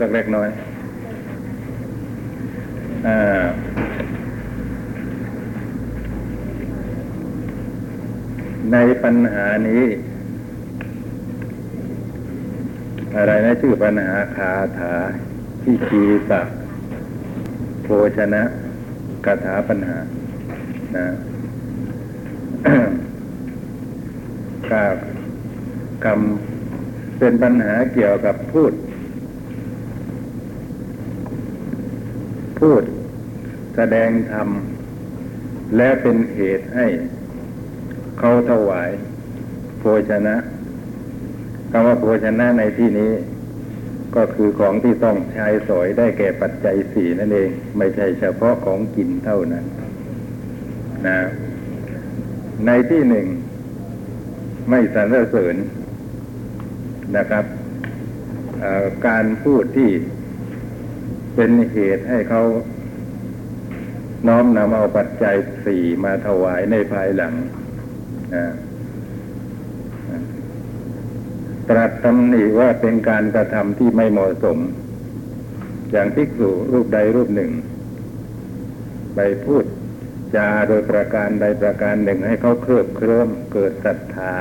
เล็กๆน้อยอ่าในปัญหานี้ อะไรนะชื่อปัญหาคาถาที่ชีตะโภชนะคาถาปัญหานะกาคำเป็นปัญหาเกี่ยวกับพูด พูดแสดงธรรม และเป็นเหตุให้เขาถวายโภชนะคำว่าโภชนะในที่นี้ ก็คือของที่ต้องใช้สอยได้แก่ปัจจัยสี่นั่นเอง ไม่ใช่เฉพาะของกินเท่านั้นนะในที่หนึ่ง ไม่สรรเสริญนะครับการพูดที่ เป็นเหตุให้เขาน้อมนำเอาปัจจัยสี่มาถวายในภายหลังตรัสตำหนิว่าเป็นการกระทำที่ไม่เหมาะสม อย่างภิกษุรูปใดรูปหนึ่ง ไปพูดจาโดยประการใดประการหนึ่งให้เขาเครือบเครื่มเกิดศรัทธา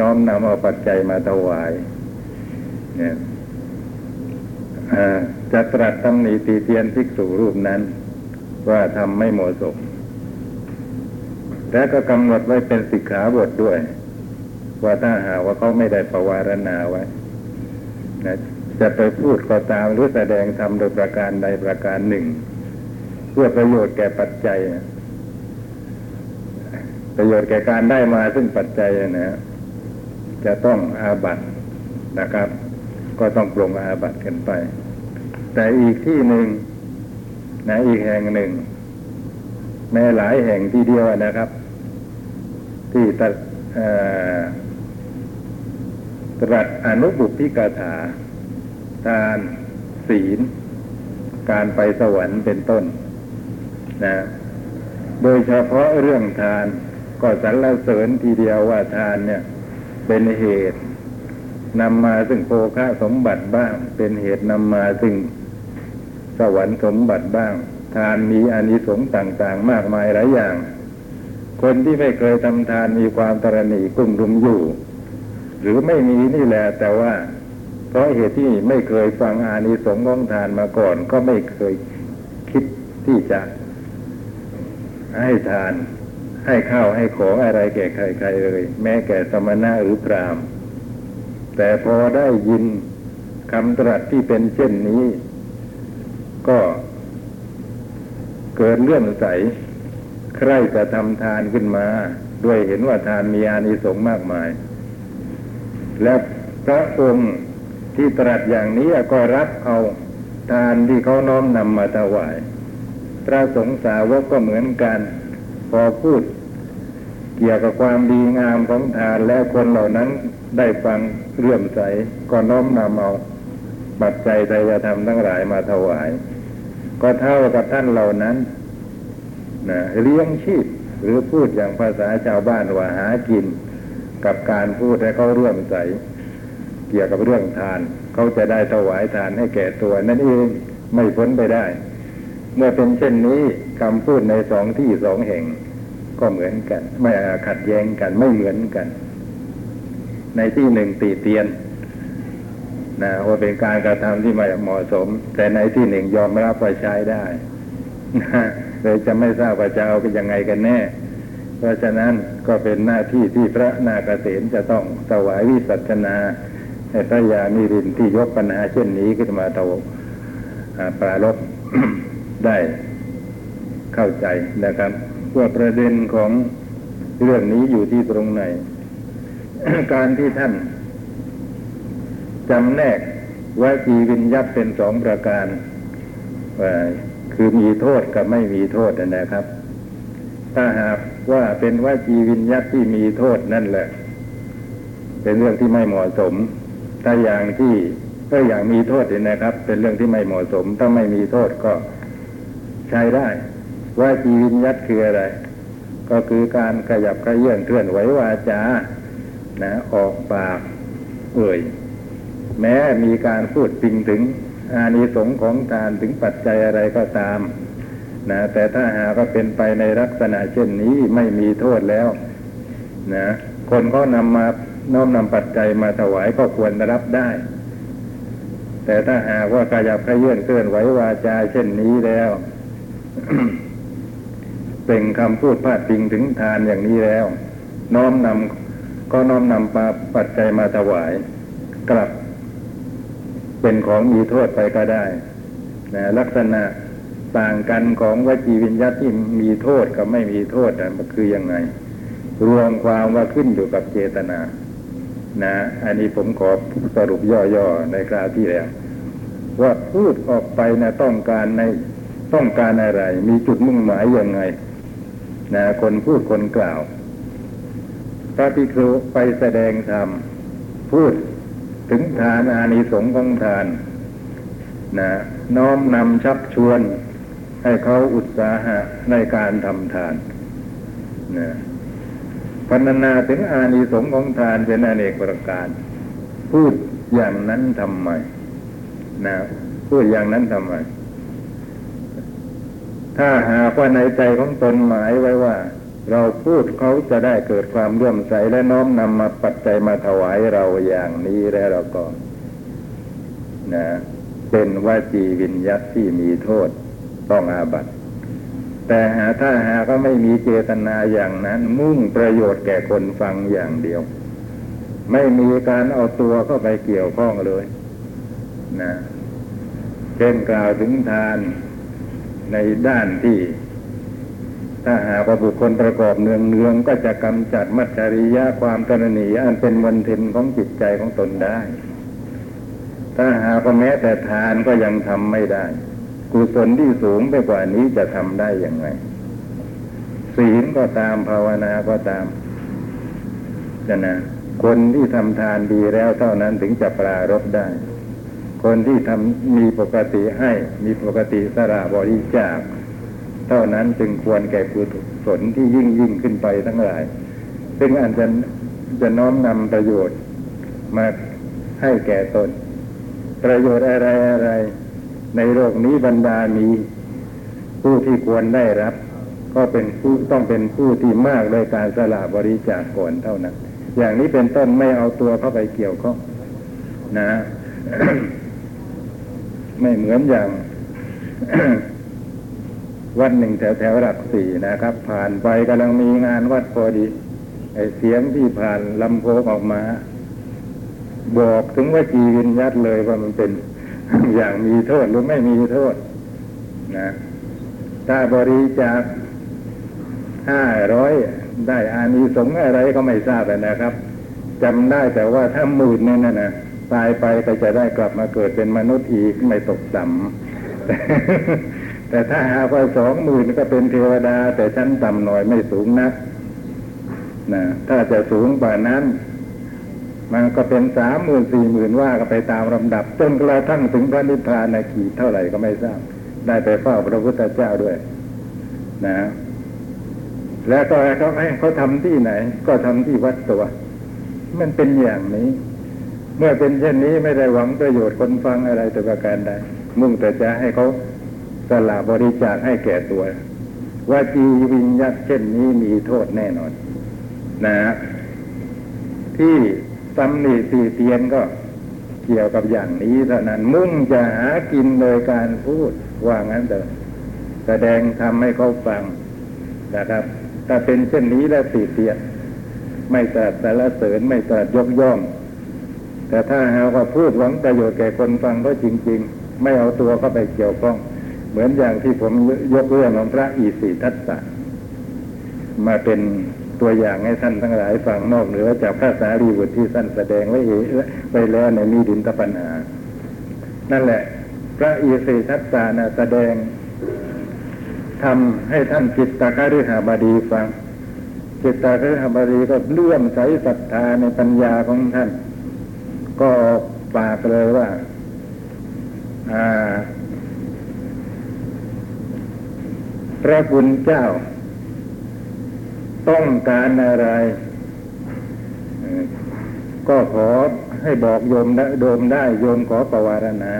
น้อมนำเอาปัจจัยมาถวาย เนี่ย จะตรัสตำหนิตีเตียนภิกษุรูปนั้น ว่าทำไม่เหมาะสม และก็กำหนดไว้เป็นสิกขาบทด้วย ว่าถ้าหาว่าเขาไม่ได้ประวารณาไว้นะจะไปพูดก็ตามหรือแสดงทำโดยประการใดประการหนึ่ง เพื่อประโยชน์แก่ปัจจัย ประโยชน์แก่การได้มาซึ่งปัจจัยนะจะต้องอาบัตนะครับ ก็ต้องปรงอาบัตกันไป แต่อีกที่หนึ่งนะอีกแห่งหนึ่ง แม้หลายแห่งที่เดียวนะครับ ที่ตัดตรัสอนุบุพิกาถา ทานศีล การไปสวรรค์เป็นต้นนะโดยเฉพาะเรื่องทานก็สรรเสริญทีเดียวว่าทานเนี่ย เป็นเหตุนำมาซึ่งโภคะสมบัติบ้าง เป็นเหตุนำมาซึ่ง สวรรค์สมบัติบ้าง ทานมีอานิสงส์ต่างๆ มากมายหลายอย่าง คนที่ไม่เคยทำทานมีความตรณีกุ้มรุมอยู่ หรือไม่มีนี่แหละแต่ว่า เพราะเหตุที่ไม่เคยฟังอานิสงส์ของทานมาก่อน ก็ไม่เคยคิดที่จะ ให้ทาน ให้ข้าวให้ของอะไรแก่ใครๆเลย แม้แก่สมณะหรือพรามแต่พอได้ยินคำตรัสที่เป็นเช่นนี้ ก็เกิดเรื่องใสใครจะทำทานขึ้นมา ด้วยเห็นว่าทานมีอานิสงส์มากมาย และพระองค์ที่ตรัสอย่างนี้ก็รับเอาทานที่เขาน้อมนำมาถวาย พระสงฆ์สาวกก็เหมือนกัน พอพูด เกี่ยวกับความดีงามของทานแล้วคนเหล่านั้นได้ฟังเรื่อมใสก็น้อมนำเอาปัจจัยใจธรรมทั้งหลายมาถวาย ก็เท่ากับท่านเหล่านั้นนะเลี้ยงชีพหรือพูดอย่างภาษาชาวบ้านว่าหากิน กับการพูดให้เขาเรื่อมใส เกี่ยวกับเรื่องทาน เขาจะได้ถวายทานให้แก่ตัวนั่นเองไม่พ้นไปได้ เมื่อเป็นเช่นนี้คำพูดในสองที่สองแห่ง ก็เหมือนกัน ไม่ขัดแย้งกันไม่เหมือนกัน ในที่หนึ่งตีเตียน นะว่าเป็นการกระทำที่ไม่เหมาะสม แต่ในที่หนึ่งยอมรับว่าใช้ได้นะเลยจะไม่ทราบว่าจะเอาเป็นยังไงกันแน่ เพราะฉะนั้นก็เป็นหน้าที่ที่พระนาคเษนจะต้องถวายวิสัชนาให้พระยามิรินที่ยกปัญหาเช่นนี้ขึ้นมาเตาปราลบได้เข้าใจนะครับ ว่าประเด็นของเรื่องนี้อยู่ที่ตรงไหน การที่ท่าน จำแนกวจีวิญญัตเป็นสองประการคือมีโทษกับไม่มีโทษนะครับ ถ้าหากว่าเป็นวจีวิญญัตที่มีโทษนั่นแหละ เป็นเรื่องที่ไม่เหมาะสม ถ้าอย่างที่ถ้าอย่างมีโทษเนี่ยนะครับ เป็นเรื่องที่ไม่เหมาะสม ถ้าไม่มีโทษก็ใช้ได้ว่าจีวิญญัตคืออะไร ก็คือการขยับกระเยื่อนเคลื่อนไหววาจานะออกปากเอ่ย แม้มีการพูดจริงถึงอานิสงส์ของทานถึงปัจจัยอะไรก็ตามนะแต่ถ้าหากว่าเป็นไปในลักษณะเช่นนี้ไม่มีโทษแล้วนะคนก็นำมาน้อมนำปัจจัยมาถวายก็ควรรับได้ แต่ถ้าหากว่ากายพระเยื่อนเคลื่อนไหววาจาเช่นนี้แล้ว เป็นคำพูดพาดพิงถึงทานอย่างนี้แล้ว น้อมนำก็น้อมนำปาปัจจัยมาถวาย กลับ เป็นของมีโทษไปก็ได้นะลักษณะต่างกันของวจีวิญญาตที่มีโทษกับไม่มีโทษนะมันคือยังไง รวมความว่าขึ้นอยู่กับเจตนา นะ อันนี้ผมขอสรุปย่อๆในคราวที่แล้วว่าพูดออกไปนะต้องการในต้องการอะไร มีจุดมุ่งหมายยังไงนะคนพูดคนกล่าวพระภิกษุไปแสดงธรรมพูด ถึงทานอานิสงส์ของทานนะน้อมนำชักชวนให้เขาอุตสาหะในการทำทานนะพรรณนาถึงอานิสงส์ของทานเป็นอเนกประการ พูดอย่างนั้นทำไมนะพูดอย่างนั้นทำไม ถ้าหากว่าในใจของตนหมายไว้ว่า เราพูดเขาจะได้เกิดความเลื่อมใสและน้อมนำมาปัจจัยมาถวายเราอย่างนี้แล้วเราก็นะเป็นวจีวิญญัตที่มีโทษต้องอาบัติแต่หาถ้าหาก็ไม่มีเจตนาอย่างนั้น มุ่งประโยชน์แก่คนฟังอย่างเดียว ไม่มีการเอาตัวเข้าไปเกี่ยวข้องเลยนะเช่นกล่าวถึงทานในด้านที่ ถ้าหากว่าบุคคลประกอบเนืองเนืองก็จะกำจัดมัจจริยะความกรณีอันเป็นมนทินของจิตใจของตนได้ ถ้าหากว่าแม้แต่ทานก็ยังทำไม่ได้ กุศลที่สูงไปกว่านี้จะทำได้อย่างไงศีลก็ตามภาวนาก็ตามจะนะคนที่ทำทานดีแล้วเท่านั้นถึงจะปรารบได้ คนที่ทำมีปกติให้มีปกติสระบริจาค ท่านั้นจึงควรแก่กุศลที่ยิ่งยิ่งขึ้นไปทั้งหลาย ซึ่งอันจะจะน้อมนำประโยชน์มาให้แก่ตน ประโยชน์อะไรอะไร ในโลกนี้บรรดามีผู้ที่ควรได้รับ ก็เป็นผู้ต้องเป็นผู้ที่มากโดยการสละบริจาคก่อนเท่านั้น อย่างนี้เป็นต้นไม่เอาตัวเข้าไปเกี่ยวข้องนะ ไม่เหมือนอย่าง วันหนึ่งแถวแถวหลักสี่นะครับ ผ่านไปกำลังมีงานวัดพอดีไอเสียงที่ผ่านลำโพงออกมา บอกถึงว่าจีวินยัดเลยว่ามันเป็นอย่างมีโทษหรือไม่มีโทษ นะถ้าบริจาคห้าร้อยได้อานิสงส์อะไรก็ไม่ทราบนะครับจำได้แต่ว่าถ้าหมื่นเนี่ยนะนะตายไปก็จะได้กลับมาเกิดเป็นมนุษย์อีกไม่ตกต่ำ แต่ถ้าหากว่าสองหมื่นก็เป็นเทวดา แต่ชั้นต่ำหน่อยไม่สูงนักนะถ้าจะสูงกว่านั้น มันก็เป็นสามหมื่นสี่หมื่นว่าก็ไปตามลำดับ จนกระทั่งถึงพระนิพพานนะกี่เท่าไหร่ก็ไม่ทราบ ได้ไปเฝ้าพระพุทธเจ้าด้วย นะ แล้วก็เขาให้เขาทำที่ไหน ก็ทำที่วัดตัว มันเป็นอย่างนี้ เมื่อเป็นเช่นนี้ไม่ได้หวังประโยชน์คนฟังอะไรแต่ประการใดมุ่งแต่จะให้เขา สละบริจาคให้แก่ตัวว่าจีวิญญาตเช่นนี้มีโทษแน่นอน นะที่ตำหนิตีเตียนก็เกี่ยวกับอย่างนี้เท่านั้น มุ่งจะหากินโดยการพูดว่างั้นเถอะแสดงทำให้เขาฟังนะครับถ้าเป็นเช่นนี้แล้วตีเตียนไม่ตรัสสรรเสริญไม่ตรัสยกย่อง แต่ถ้าหาว่าพูดหวังประโยชน์แก่คนฟังก็จริง ๆ ไม่เอาตัวเข้าไปเกี่ยวข้อง เหมือนอย่างที่ผมยกเรื่องของพระอีสีทัตตะมาเป็นตัวอย่างให้ท่านทั้งหลายฟังนอกเหนือจากพระสารีบุตรที่ท่านแสดงไว้เองไปแล้วในมีดินตปัญหา นั่นแหละ พระอีสีทัตตานะแสดงทำให้ท่านจิตตคฤหาบดีฟัง จิตตคฤหาบดีก็เลื่อมใสศรัทธาในปัญญาของท่าน ก็ปากเลยว่า พระคุณเจ้า ต้องการอะไร ก็ขอให้บอกโยมโดมได้โยมขอประวารณา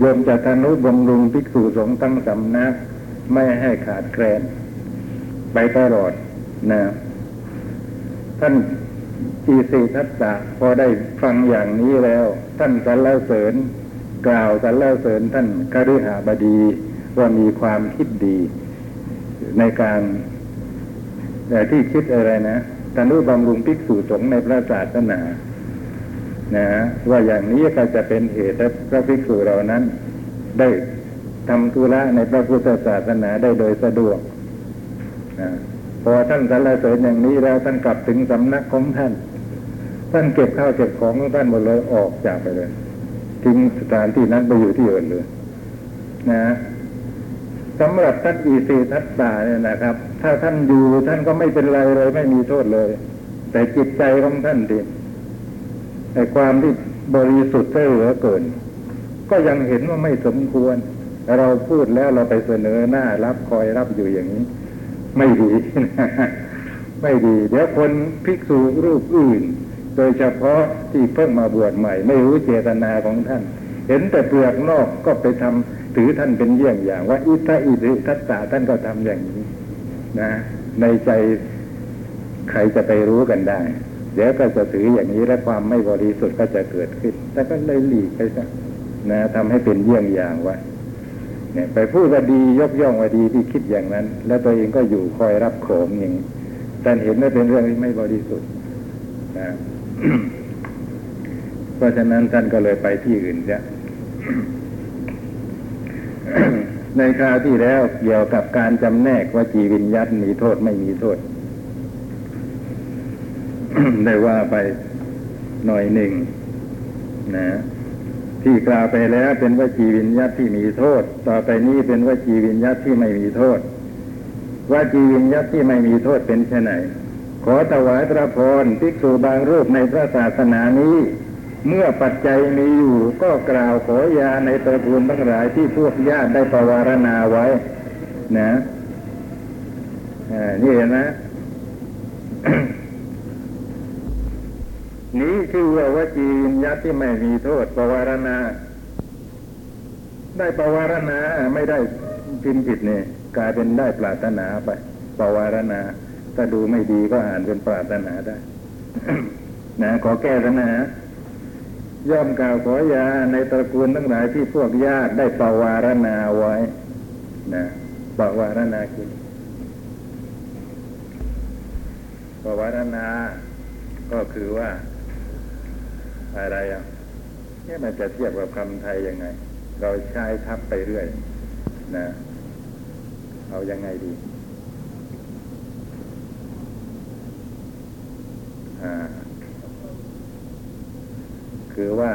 โยมจะทนุบำรุงภิกษุสงฆ์ตั้งสำนัก ไม่ให้ขาดแคลน ไปตลอดนะท่านอีสีทัตตะพอได้ฟังอย่างนี้แล้ว ท่านสรรเสริญ กล่าวสรรเสริญท่านคฤหบดีว่ามีความคิดดี ในการแต่ที่คิดอะไรนะทนุบำรุงภิกษุสงฆ์ในพระศาสนา นะ ว่าอย่างนี้ก็จะเป็นเหตุให้พระภิกษุเหล่านั้น ได้ทำธุระในพระพุทธศาสนาได้โดยสะดวกนะพอท่านสรรเสริญอย่างนี้แล้วท่านกลับถึงสำนักของท่าน ท่านเก็บข้าวเก็บของของท่านหมดเลยออกจากไปเลยทิ้งสถานที่นั้นไปอยู่ที่อื่นเลย นะ สำหรับท่านอีสีทัตตาเนี่ยนะครับ ถ้าท่านอยู่ท่านก็ไม่เป็นไรเลยไม่มีโทษเลย แต่จิตใจของท่านดิไอความที่บริสุทธิ์เหลือเกิน ก็ยังเห็นว่าไม่สมควร เราพูดแล้วเราไปเสนอหน้ารับคอยรับอยู่อย่างนี้ ไม่ดีไม่ดี เดี๋ยวคนภิกษุรูปอื่น โดยเฉพาะที่เพิ่งมาบวชใหม่ ไม่รู้เจตนาของท่าน เห็นแต่เปลือกนอกก็ไปทำ ถือท่านเป็นเยี่ยงอย่าง ว่าอิทะอิริทัตตาท่านก็ทำอย่างนี้นะ ในใจใครจะไปรู้กันได้ เดี๋ยวก็จะถืออย่างนี้และความไม่บริสุทธิ์ก็จะเกิดขึ้นแต่ก็เลยหลีกไปซะนะทำให้เป็นเยี่ยงอย่างไว้เนี่ยไปพูดว่าดียกย่องว่าดีที่คิดอย่างนั้น แล้วตัวเองก็อยู่คอยรับโขมอย่างนี้แต่เห็นว่าเป็นเรื่องที่ไม่บริสุทธิ์นะเพราะฉะนั้นท่านก็เลยไปที่อื่นเสีย ในคราวที่แล้วเกี่ยวกับการจำแนกว่าจีวิญญัตมีโทษไม่มีโทษ ได้ว่าไปหน่อยหนึ่งนะที่กล่าวไปแล้วเป็นวจีวิญญัตที่มีโทษ ต่อไปนี้เป็นวจีวิญญัตที่ไม่มีโทษวจีวิญญัตที่ไม่มีโทษเป็นเช่นไหนขอถวายพระพรภิกษุบางรูปในพระศาสนานี้ เมื่อปัจจัยมีอยู่ก็กล่าวขอยาในตระกูลทั้งหลายที่พวกญาติได้ประวารณาไว้ นะนี่นไหนี้ชื่อว่าวจีวิญญัตที่ไม่มีโทษประวารณา ได้ประวารณาไม่ได้พิมพ์ผิดเนี่ยกลายเป็นได้ปรารถนาไปประวารณาถ้าดูไม่ดีก็อ่านเป็นปรารถนาได้ นะขอแก้ซะนะ ย่อมกล่าวขอยาในตระกูลทั้งหลายที่พวกญาติได้ปวารณาไว้นะปวารณาคือปวารณา ก็คือว่า อะไรอะนี่มันจะเทียบกับคำไทยยังไง เราใช้ทับไปเรื่อย นะ เอายังไงดีอ่า คือว่า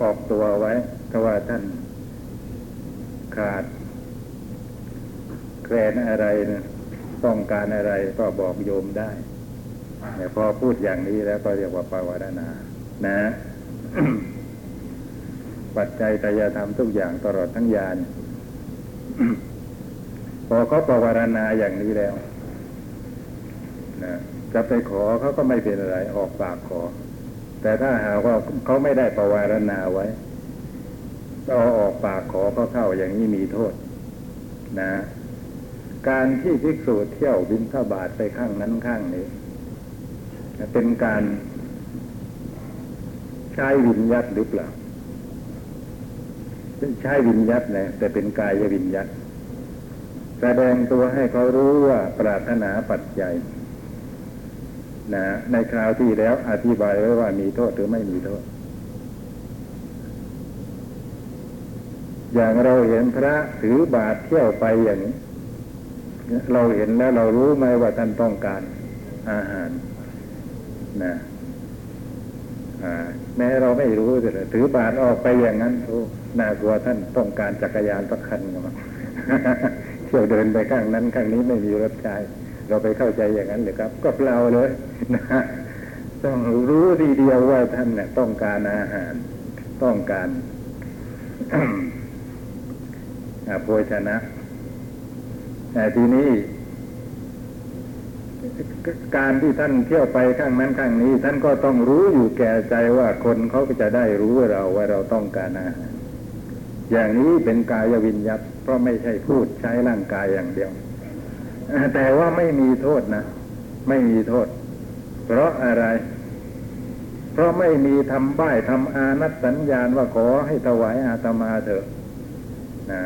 ออกตัวไว้ถ้าว่าท่านขาดแคลนอะไรนะต้องการอะไรก็บอกโยมได้แต่พอพูดอย่างนี้แล้วก็เรียกว่าปาวารณา นะ ปัจจัยตยธรรมทุกอย่างตลอดทั้งยาน พอเขาปาวารณาอย่างนี้แล้วนะจะไปขอเขาก็ไม่เป็นอะไร ออกปากขอ แต่ถ้าหากว่าเขาไม่ได้ประวารณาไว้เอาออกปากขอเขาเข้าอย่างนี้มีโทษ นะ การที่ภิกษุเที่ยวบินทบาทไปข้างนั้นข้างนี้ เป็นการใช้วิญญัตหรือเปล่าใช้วิญญัตนะแต่เป็นกายวิญญัตแสดงตัวให้เขารู้ว่าปรารถนาปัจจัย นะในคราวที่แล้วอธิบายไว้ว่ามีโทษหรือไม่มีโทษ อย่างเราเห็นพระถือบาทเที่ยวไปอย่างนี้เราเห็นแล้วเรารู้ไหมว่าท่านต้องการอาหารนะแม้เราไม่รู้แต่ถือบาทออกไปอย่างนั้นโอ้น่ากลัวท่านต้องการจักรยานสักคันกันมาเที่ยวเดินไปข้างนั้นข้างนี้ไม่มีรถใช้ เราไปเข้าใจอย่างนั้นเลยครับ ก็เปล่าเลยนะต้องรู้ทีเดียวว่าท่านเนี่ยต้องการอาหาร ต้องการโภชนะแต่ทีนี้ การที่ท่านเที่ยวไปข้างนั้นข้างนี้ ท่านก็ต้องรู้อยู่แก่ใจว่าคนเขาก็จะได้รู้เราว่าเราต้องการอาหารอย่างนี้เป็นกายวิญญัตเพราะไม่ใช่พูดใช้ร่างกายอย่างเดียว แต่ว่าไม่มีโทษนะ ไม่มีโทษ เพราะอะไร เพราะไม่มีทำบ้ายทำอานัตสัญญาณว่าขอให้ถวายอาตมาเถอะนะ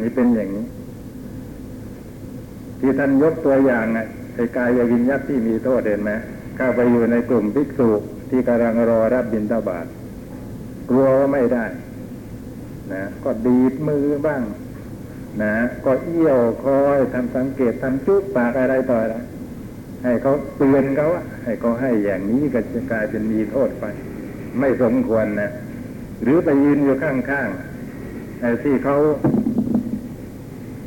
นี่เป็นอย่างนี้ ที่ท่านยกตัวอย่างไงไอ้กายวิญญัตที่มีโทษเห็นไหมเข้าไปอยู่ในกลุ่มภิกษุที่กำลังรอรับบิณฑบาตกลัวว่าไม่ได้ นะ ก็ดีดมือบ้าง นะ ก็เอี้ยวคอยทำสังเกตทำจุ๊บปากอะไรต่ออะไรให้เขาเตือนเขาอะให้เขาให้อย่างนี้ก็จะกลายเป็นมีโทษไป ไม่สมควรนะ หรือไปยืนอยู่ข้างๆไอ้ที่เขา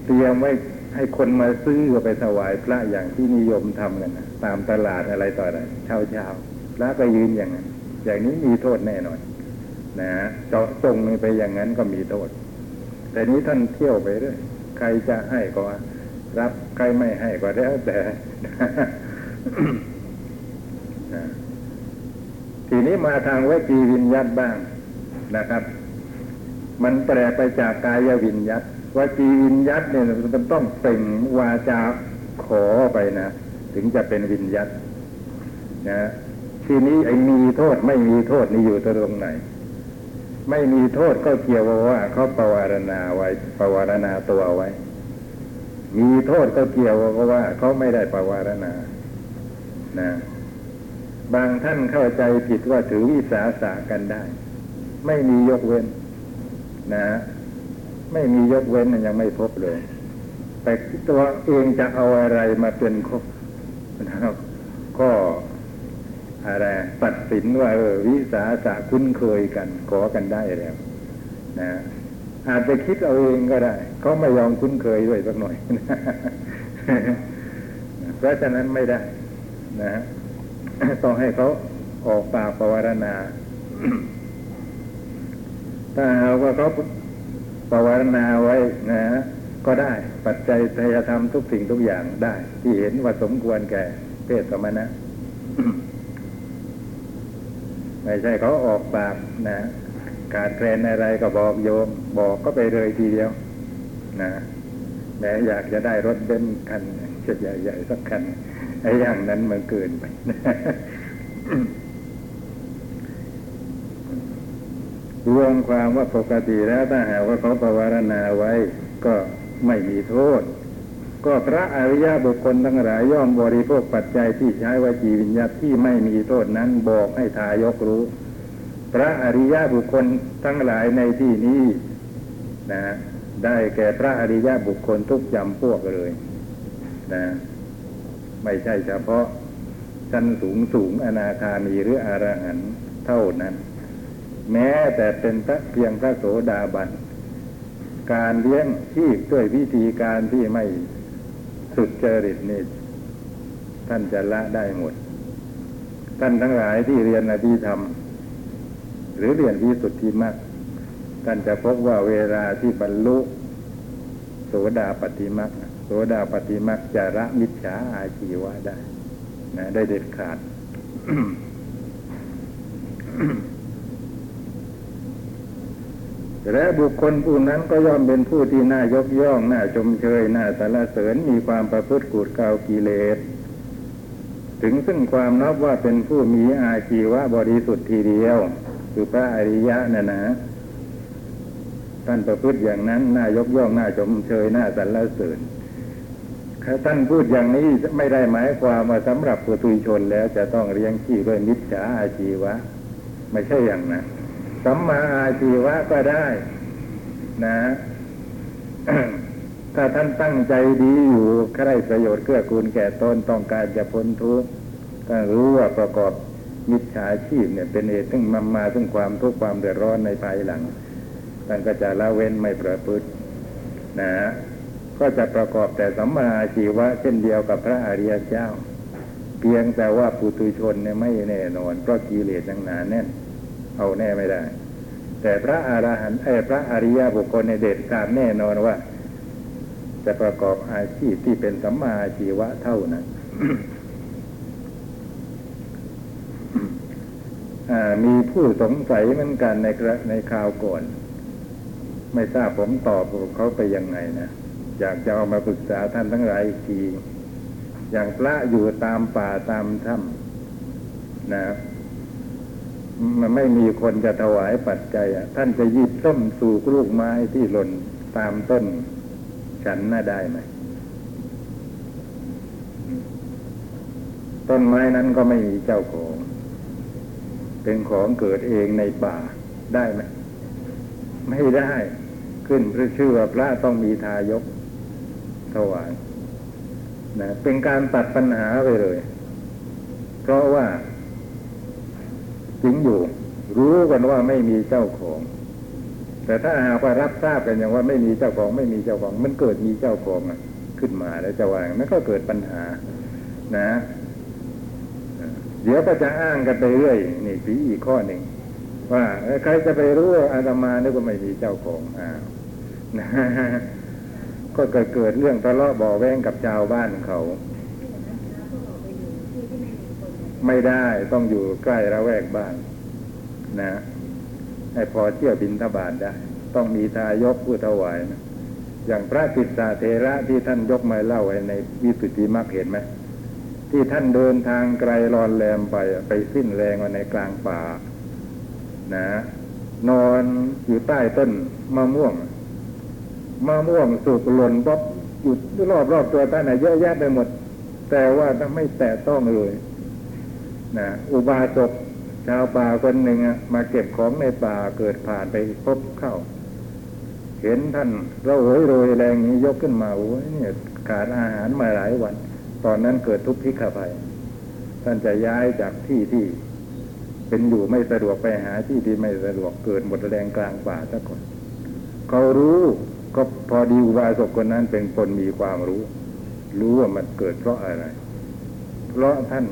เตรียมไว้ให้คนมาซื้อไปถวายพระอย่างที่นิยมทำกันนะตามตลาดอะไรต่ออะไรเช้าเช้าๆแล้วไปยืนอย่างนั้นอย่างนี้มีโทษแน่นอนนะเจาะจงไปอย่างนั้นก็มีโทษ แต่นี้ท่านเที่ยวไปเรื่อยใครจะให้ก็รับใครไม่ให้ก็แล้วแต่ทีนี้มาทางวจีวิญญัตบ้างนะครับ มันแปลไปจากกายวิญญัตวจีวิญญัตเนี่ยมันต้องเปล่งวาจาขอไปนะถึงจะเป็นวิญญัตนะทีนี้ไอ้มีโทษไม่มีโทษนี่อยู่ตรงไหน ไม่มีโทษก็เกี่ยวว่าเขาปวารณาไว้ปวารณาตัวไว้ มีโทษก็เกี่ยวว่าเขาไม่ได้ปวารณา นะ บางท่านเข้าใจผิดว่าถือวิสาสะกันได้ ไม่มียกเว้น นะ ไม่มียกเว้นยังไม่พบเลย แต่ตัวเองจะเอาอะไรมาเป็นข้อนะครับก็ อะไรตัดสินว่าเออวิสาสะคุ้นเคยกัน ขอกันได้แล้วนะอาจจะคิดเอาเองก็ได้เขาไม่ยอมคุ้นเคยด้วยสักหน่อยเพราะฉะนั้นไม่ได้ นะต้องให้เขาออกปากปวารณา ถ้าหากว่าเขาปวารณาไว้นะฮะก็ได้ ปัจจัยทายธรรมทุกสิ่งทุกอย่างได้ ที่เห็นว่าสมควรแก่เพศสมณะ ไม่ใช่เขาออกปากนะขาดแคลนอะไรก็บอกโยม บอกก็ไปเลยทีเดียว นะแม้อยากจะได้รถเบ้นคันจะใหญ่ๆสักคันไอ้อย่างนั้นมันเกินไปรวมความว่าปกติแล้วถ้าหากว่าเขาประวารณาไว้ ก็ไม่มีโทษ ก็พระอริยบุคคลทั้งหลายย่อมบริโภคปัจจัยที่ใช้วจีวิญญาตที่ไม่มีโทษนั้นบอกให้ทายกรู้ พระอริยบุคคลทั้งหลายในที่นี้นะได้แก่พระอริยบุคคลทุกจำพวกเลยนะไม่ใช่เฉพาะชั้นสูงสูงอนาคามีหรืออรหันต์เท่านั้น แม้แต่เป็นพระเพียงพระโสดาบัน การเลี้ยงชีพด้วยวิธีการที่ไม่ สุดเจริตนี่ท่านจะละได้หมด ท่านทั้งหลายที่เรียนอภิธรรม หรือเรียนวิสุทธิมรรคท่านจะพบว่าเวลาที่บรรลุโสดาปฏิมรรคโสดาปฏิมรรคจะละมิจฉาอาชีวะได้ นะ ได้เด็ดขาด และบุคคลผู้นั้นก็ย่อมเป็นผู้ที่น่ายกย่อง น่าชมเชย น่าสรรเสริญมีความประพฤติกูดเกากิเลส ถึงซึ่งความนับว่าเป็นผู้มีอาชีวะบริสุทธิ์ทีเดียว คือพระอริยะนะนะ ท่านประพฤติอย่างนั้น น่ายกย่อง น่าชมเชย น่าสรรเสริญถ้าท่านพูดอย่างนี้ไม่ได้หมายความว่าสำหรับผู้ทุชนแล้วจะต้องเลี้ยงชีพด้วยมิจฉาอาชีวะ ไม่ใช่อย่างนั้น สัมมาอาชีวะก็ได้ นะถ้าท่านตั้งใจดีอยู่ใครประโยชน์เกื้อกูลแก่ตนต้องการจะพ้นทุกข์ถ้ารู้ว่าประกอบมิจฉาชีพเนี่ยเป็นเหตุซึ่งมามาซึ่งความทุกข์ความเดือดร้อนในภายหลังท่านก็จะละเว้นไม่ประพฤตินะก็จะประกอบแต่สัมมาอาชีวะเช่นเดียวกับพระอริยเจ้า เพียงแต่ว่าปุถุชนเนี่ยไม่แน่นอนเพราะกิเลสยังหนาแน่น เอาแน่ไม่ได้ แต่พระอรหันต์ไอ้พระอริยบุคคลในเด็ดขาดแน่นอนว่า จะประกอบอาชีพที่เป็นสัมมาอาชีวะเท่านั้นมีผู้สงสัยเหมือนกันในในคราวก่อน ไม่ทราบผมตอบเขาไปยังไงนะอยากจะเอามาปรึกษาท่านทั้งหลายอีกทีอย่างพระอยู่ตามป่าตามถ้ำนะ ไม่มีคนจะถวายปัจจัยอะท่านจะยิบส้มสู่ลูกไม้ที่หล่นตามต้น ฉันน่าได้ไหมต้นไม้นั้นก็ไม่มีเจ้าของ เป็นของเกิดเองในป่าได้ไหมไม่ได้ขึ้นพระชื่อว่าพระต้องมีทายกถวายนะเป็นการตัดปัญหาไปเลย เพราะว่า จิงอยู่ รู้กันว่าไม่มีเจ้าของ แต่ถ้าหากว่ารับทราบกันอย่างว่าไม่มีเจ้าของไม่มีเจ้าของ มันเกิดมีเจ้าของขึ้นมาแล้วจะวางมันก็เกิดปัญหา นะเดี๋ยวก็จะอ้างกันไปเรื่อยนี่สีอีกข้อหนึ่งว่าใครจะไปรู้อาตมาเนี่ยก็ไม่มีเจ้าของอ้าวนะก็เกิดเกิดเรื่องทะเลาะเบ่อแว้งกับชาวบ้านเขา ไม่ได้ต้องอยู่ใกล้ระแวกบ้านนะให้พอเที่ยวบินทบาทได้ ต้องมีทายกผู้ถวายนะอย่างพระติสาเทระที่ท่านยกมาเล่าไว้ในวิสุทธิมรรคเห็นไหมที่ท่านเดินทางไกลรอนแรมไปไปสิ้นแรงไว้ในกลางป่า นะ นอนอยู่ใต้ต้นมะม่วงมะม่วงสุกหล่นป๊อบอยู่รอบรอบตัวท่านน่ะเยอะแยะไปหมด แต่ว่าท่านไม่แตะต้องเลย นะอุบาสกชาวป่าคนหนึ่งมาเก็บของในป่าเกิดผ่านไปพบเข้า เห็นท่านเราโหยโรยแรงนี้ยกขึ้นมาโอ้ยเนี่ยขาดอาหารมาหลายวัน ตอนนั้นเกิดทุกข์พิฆภัยท่านจะย้ายจากที่ที่ เป็นอยู่ไม่สะดวกไปหาที่ที่ไม่สะดวกเกิดหมดแรงกลางป่าซะก่อนเขารู้ก็พอดีอุบาสกคนนั้นเป็นคนมีความรู้ รู้ว่ามันเกิดเพราะอะไร เพราะท่าน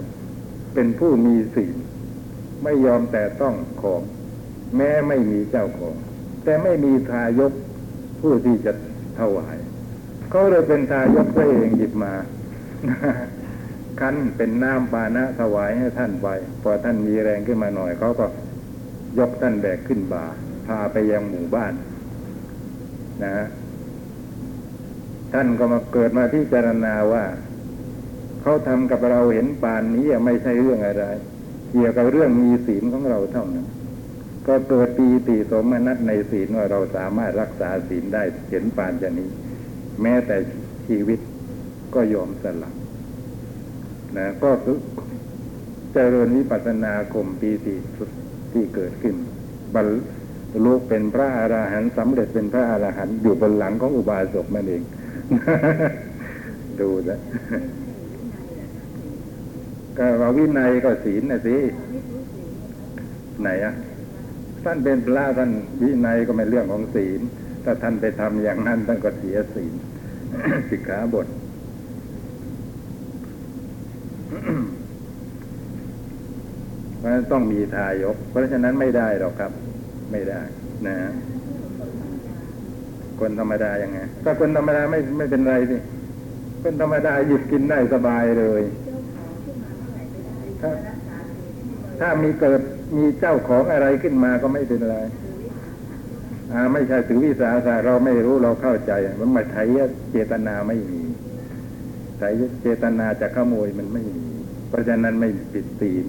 เป็นผู้มีศีลไม่ยอมแต่ต้องของ แม้ไม่มีเจ้าของ แต่ไม่มีทายกผู้ที่จะถวายเขาเลยเป็นทายกพระเองหยิบมาคั้นเป็นน้ำปานะถวายให้ท่านไปพอท่านมีแรงขึ้นมาหน่อยเขาก็ยกท่านแบกขึ้นบ่า พาไปยังหมู่บ้าน นะฮะท่านก็มาเกิดมาที่จารณาว่า เขาทำกับเราเห็นปานนี้ไม่ใช่เรื่องอะไร เกี่ยวกับเรื่องมีศีลของเราเท่านั้นก็เกิดปีติสมนัตในศีลว่าเราสามารถรักษาศีลได้เห็นปานจะนี้ แม้แต่ชีวิตก็ยอมสละนะก็คือเจริญวิปัสสนาคมปีติที่เกิดขึ้นบรรลุเป็นพระอราหันต์สำเร็จเป็นพระอราหันต์อยู่บนหลังของอุบาสกนั่นเอง ดูนะ ก็ว่าวินัยก็ศีลนะสิไหนอะท่านเป็นพระท่านวินัยก็ไม่เรื่องของศีลถ้าท่านไปทำอย่างนั้นท่านก็เสียศีลสิกขาบทเพราะฉะนั้นต้องมีทายก เพราะฉะนั้นไม่ได้หรอกครับ ไม่ได้ นะคนธรรมดายังไงถ้าคนธรรมดาไม่ไม่เป็นไรสิคนธรรมดาหยิบกินได้สบายเลย ถ้าถ้ามีเกิดมีเจ้าของอะไรขึ้นมาก็ไม่เป็นไรอ่าไม่ใช่ถือวิสาสะเราไม่รู้เราเข้าใจ มันมาไถเจตนาไม่มีไถเจตนาจะขโมยมันไม่มี เพราะฉะนั้นไม่ผิดศีล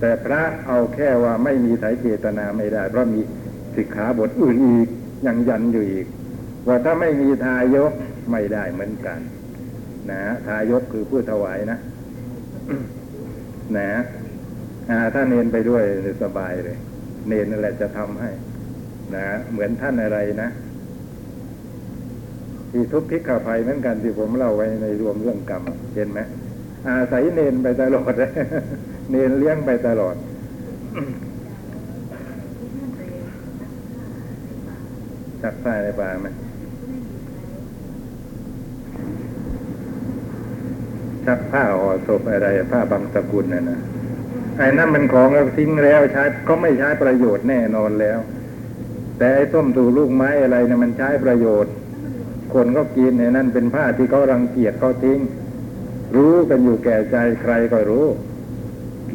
แต่พระเอาแค่ว่าไม่มีไถเจตนาไม่ได้ เพราะมีสิกขาบทอื่นอีกยังยันอยู่อีก ว่าถ้าไม่มีทายกไม่ได้เหมือนกัน นะทายกคือผู้ถวายนะ นะถ้าเนนไปด้วยสบายเลย เนนนั่นแหละจะทำให้ นะ เหมือนท่านอะไรนะที่ทุกพิกาภัยเหมือนกันที่ผมเล่าไว้ในรวมเรื่องกรรมเห็นไหมอาศัยเนนไปตลอดเนนเลี้ยงไปตลอดชักผ้าในป่าไหม ชักผ้าห่อศพอะไร ผ้าบางสกุลน่ะนะไอ้นั่นมันของเราทิ้งแล้วใช้ก็ไม่ใช้ประโยชน์แน่นอนแล้ว แต่ไอ้ต้มตูลูกไม้อะไรเนี่ยมันใช้ประโยชน์ คนก็กินในนั่นเป็นผ้าที่เขารังเกียจเขาทิ้ง รู้กันอยู่แก่ใจใครก็รู้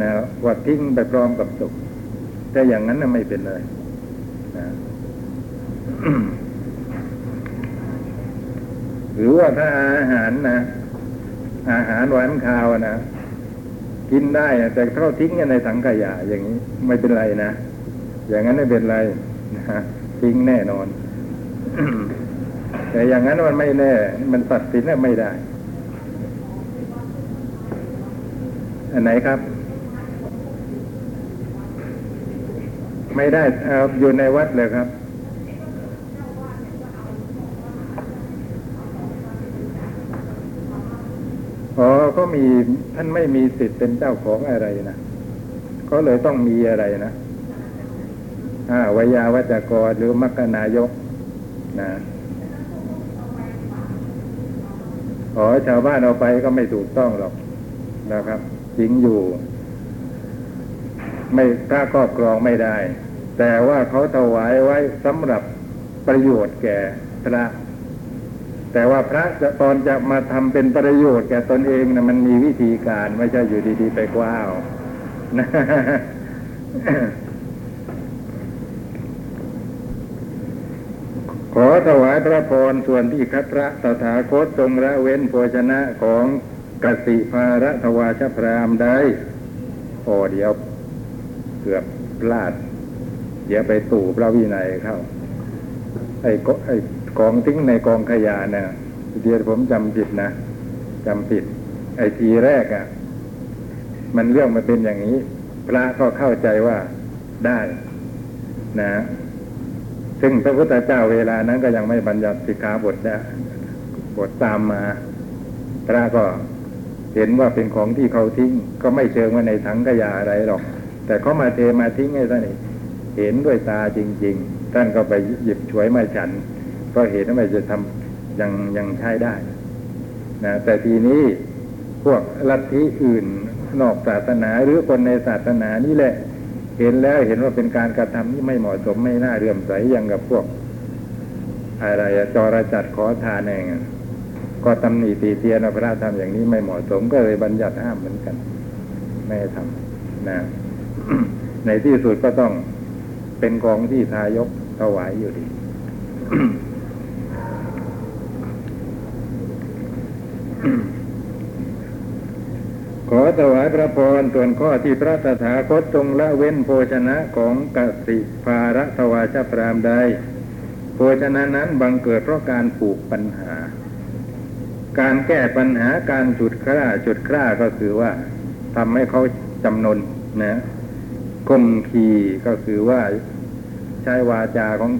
นะว่าทิ้งไปพร้อมกับศพแต่อย่างนั้นน่ะไม่เป็นเลยนะหรือว่าถ้าอาหารนะ อาหารหวานคาวอะนะกินได้อะแต่เขาทิ้งกันในถังขยะอย่างนี้ไม่เป็นไรนะอย่างนั้นไม่เป็นไรนะทิ้งแน่นอน แต่อย่างนั้นมันไม่แน่ มันตัดสินไม่ได้ อันไหนครับ ไม่ได้เอาอยู่ในวัดเลยครับ อ๋อ ก็มีท่านไม่มีสิทธิ์เป็นเจ้าของอะไรนะเขาเลยต้องมีอะไรนะอาวยาวัจกรหรือมัคคนายกนะอ๋อชาวบ้านเอาไปก็ไม่ถูกต้องหรอกนะครับจริงอยู่ ไม่กล้าครอบครองไม่ได้ แต่ว่าเขาถวายไว้สำหรับประโยชน์แก่พระ แต่ว่าพระจะตอนจะมาทำเป็นประโยชน์แก่ตนเองนะมันมีวิธีการไม่ใช่อยู่ดี ๆ ไปกว้าวนะขอถวายพระพรส่วนที่คัดพระตถาคตทรงละเว้นโภชนะของกสิภารทวาชพรามได้โอเดี๋ยวเกือบพลาด เดี๋ยวไปตู่พระวินัยเข้า ไอ้ก็ไอ้ กองทิ้งในกองขยะเนี่ยเดียวผมจำผิดนะจำผิด ไอทีแรกอะ่ะ มันเรื่องมันเป็นอย่างนี้ พระก็เข้าใจว่าได้นะ ซึ่งพระพุทธเจ้าเวลานั้นก็ยังไม่บัญญัติสิกขาบทนะบทตามมา พระก็เห็นว่าเป็นของที่เขาทิ้ง ก็ไม่เชิงว่าในถังขยะอะไรหรอก แต่เขามาเทมาทิ้งให้ท่านเห็นด้วยตาจริง ๆ ท่านก็ไปหยิบฉวยมาฉัน ก็เห็นว่ามันจะทำยังยังใช้ได้นะแต่ทีนี้พวกลัทธิอื่นนอกศาสนาหรือคนในศาสนานี่แหละ เห็นแล้วเห็นว่าเป็นการกระทำที่ไม่เหมาะสมไม่น่าเรื่อมใสอย่างกับพวก อะไรจรจัดขอทานเองก็ตำหนิตีเตียนว่าพระทำอย่างนี้ไม่เหมาะสมก็เลยบัญญัติห้ามเหมือนกัน ไม่ทำนะในที่สุดก็ต้องเป็นกองที่ทายกถวายอยู่ดี ขอถวายพระพรส่วนข้อที่พระตถาคตทรงละเว้นโภชนะของกสิภาระทวาชพรามใดโภชนะนั้นบังเกิดเพราะการปลูกปัญหา การแก้ปัญหาการจุดคร่าจุดคร่าก็คือว่าทำให้เขาจำนนนะข่มขีก็คือว่าใช้วาจาของ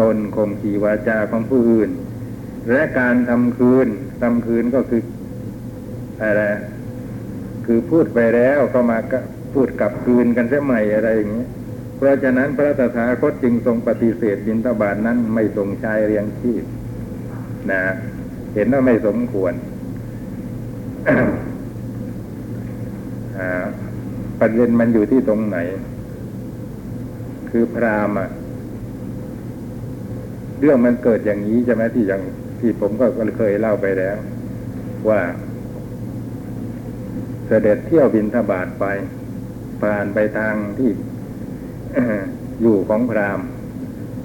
ตนข่มขีวาจาของผู้อื่น และการทำคืน ทำคืนก็คืออะไรคือพูดไปแล้วก็มากพูดกลับคืนกันเสียใหม่อะไรอย่างนี้ เพราะฉะนั้นพระตถาคตจึงทรงปฏิเสธบินตบาทนั้นไม่ทรงใช้เรียงชีพนะเห็นว่าไม่สมควรประเด็นมันอยู่ที่ตรงไหน คือพราหมณ์อะเรื่องมันเกิดอย่างนี้ใช่ไหมที่อย่าง ที่ผมก็เคยเล่าไปแล้ว ว่า เสด็จเที่ยวบินทบาทไป ผ่านไปทางที่อยู่ของพราม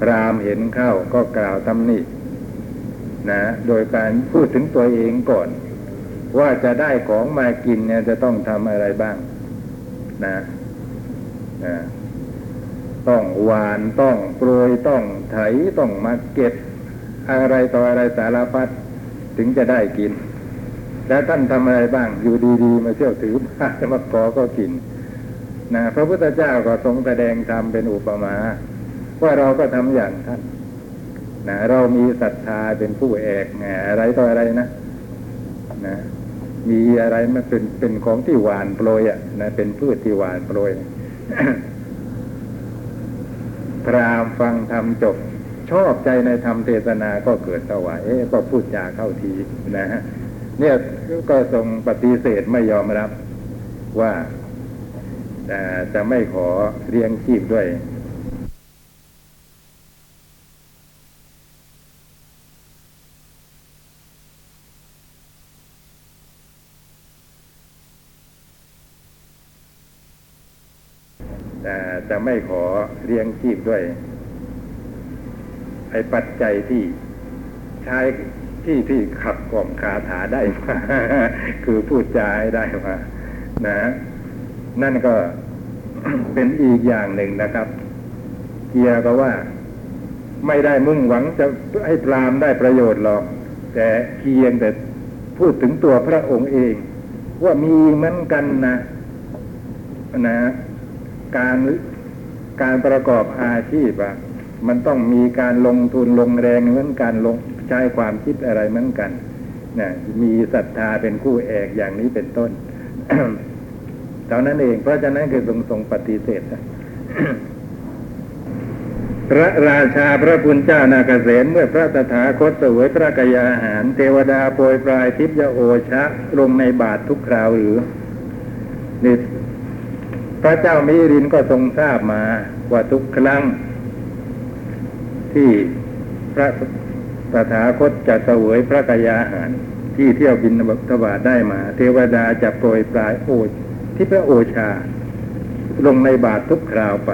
พรามเห็นเข้าก็กล่าวตำหนินะโดยการพูดถึงตัวเองก่อน ว่าจะได้ของมากินเนี่ยจะต้องทำอะไรบ้าง นะนะต้องหวานต้องโปรยต้องไถต้องมาเก็บ อะไรต่ออะไรสารพัดถึงจะได้กิน แล้วท่านทำอะไรบ้างอยู่ดีๆ มาเที่ยวถือผ้ามาขอก็กินนะพระพุทธเจ้าก็ทรงแสดงธรรมเป็นอุปมา ว่าเราก็ทำอย่างท่านนะเรามีศรัทธาเป็นผู้แอกแงอะไรต่ออะไรนะนะมีอะไรมันเป็นเป็นของที่หวานโปรยอะนะเป็นพืชที่หวานโปรยพรามฟังธรรมจบ ชอบใจในธรรมเทศนาก็เกิดสวายก็พูดจาเข้าทีนะฮะเนี่ยก็ทรงปฏิเสธไม่ยอมรับว่าจะไม่ขอเลี้ยงชีพด้วยจะไม่ขอเลี้ยงชีพด้วย ไอ้ปัจจัยที่ใช้ที่ที่ขับกล่อมคาถาได้มาคือพูดจาให้ได้มานะ นั่นก็เป็นอีกอย่างหนึ่งนะครับ เกียร์ก็ว่า ไม่ได้มุ่งหวังจะให้พรามได้ประโยชน์หรอก แต่เพียงแต่พูดถึงตัวพระองค์เอง ว่ามีเหมือนกันนะนะ การการประกอบอาชีพอะ มันต้องมีการลงทุนลงแรงเหมือนกันลงใช้ความคิดอะไรเหมือนกันนะมีศรัทธาเป็นคู่เอกอย่างนี้เป็นต้นเท่านั้นเอง เพราะฉะนั้นคือทรงทรงปฏิเสธพระราชาพระพุทธเจ้านาเกษตเมื่อพระตถาคตเสวยพระกยาหาร เทวดาโปรยปลายทิพยโอชะ ลงในบาททุกคราวหรือนี่พระเจ้ามิรินก็ทรงทราบมาว่าทุกครั้ง ที่พระตถาคตจะเสวยพระกายาหาร ที่เที่ยวบินทบาทได้มา เทวดาจะโปรยปลายโอที่พระโอชา ลงในบาททุกคราวไป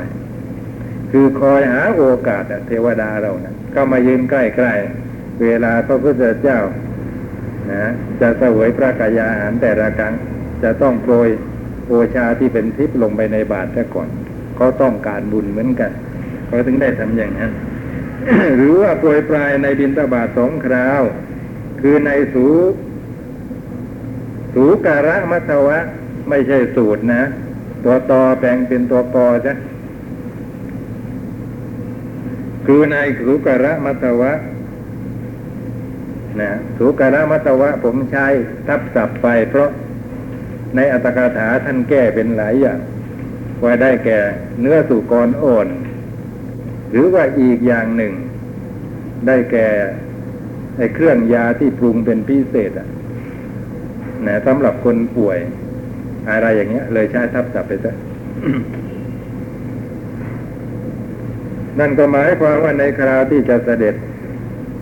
คือคอยหาโอกาสเทวดาเรานะก็มายืนใกล้ๆเวลาพระพุทธเจ้านะจะเสวยพระกายาหารแต่ละครั้งจะต้องโปรยโอชาที่เป็นทิพย์ลงไปในบาตรซะก่อนเขาต้องการบุญเหมือนกันเขาถึงได้ทำอย่างนั้น หรือว่าโปรยปลายในบินตบาทสองคราว คือในสูสูการะมัทวะ ไม่ใช่สูตรนะ ตัวตอแปลงเป็นตัวปอจ้ะคือในสุการะมัตวะนะสุการะมัตวะผมใช้ทับศัพท์ไป เพราะในอัตถกถาท่านแก้เป็นหลายอย่างว่าได้แก่เนื้อสุกรอ่อน หรือว่าอีกอย่างหนึ่ง ได้แก่ไอ้เครื่องยาที่ปรุงเป็นพิเศษอะนะสำหรับคนป่วย อะไรอย่างเงี้ย เลยใช้ทับศัพท์ไปซะนั่นก็หมายความว่าในคราวที่จะเสด็จ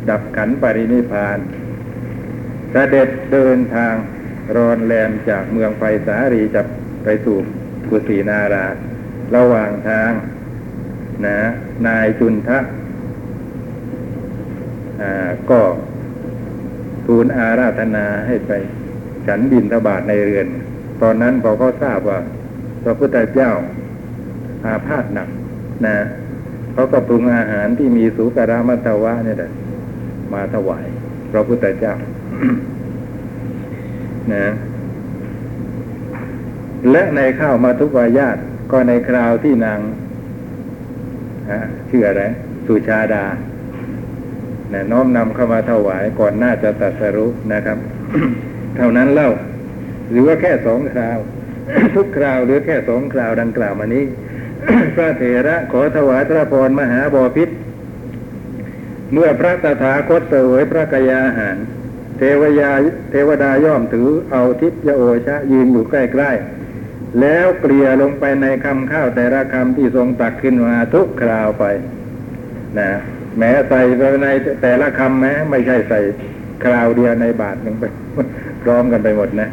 ดับขันปรินิพานเสด็จเดินทางรอนแลมจากเมืองไฟสารีจะไปสู่กุสินารา ระหว่างทาง นะ นายจุนทะก็ทูลอาราธนาให้ไป ฉันบินทบาทในเรือน ตอนนั้นพอเขาทราบว่า พระพุทธเจ้าอาพาธหนักนะเขาก็ปรุงอาหารที่มีสุกรามัตวะเนี่ยแหละมาถวายพระพุทธเจ้านะและในข้าวมาทุกวายาตก็ในคราวที่นาง ชื่ออะไร สุชาดานะน้อมนำเข้ามาถวายก่อนหน้าจะตัดสรุนะครับ เท่านั้นเล่า หรือว่าแค่สองคราว ทุกคราวหรือแค่สองคราวดังกล่าวมานี้ พระเถระขอถวายพระพรมหาบอพิษเมื่อพระตถาคตเสวยพระกยาหาร เทวยาเทวดาย่อมถือเอาทิพยโอชะยืนอยู่ใกล้ๆ แล้วเกลี่ยลงไปในคำข้าวแต่ละคำที่ทรงตักขึ้นมาทุกคราวไปนะแม้ใส่ไปในแต่ละคำแม้ไม่ใช่ใส่คราวเดียวในบาทหนึ่งไปพร้อมกันไปหมดนะ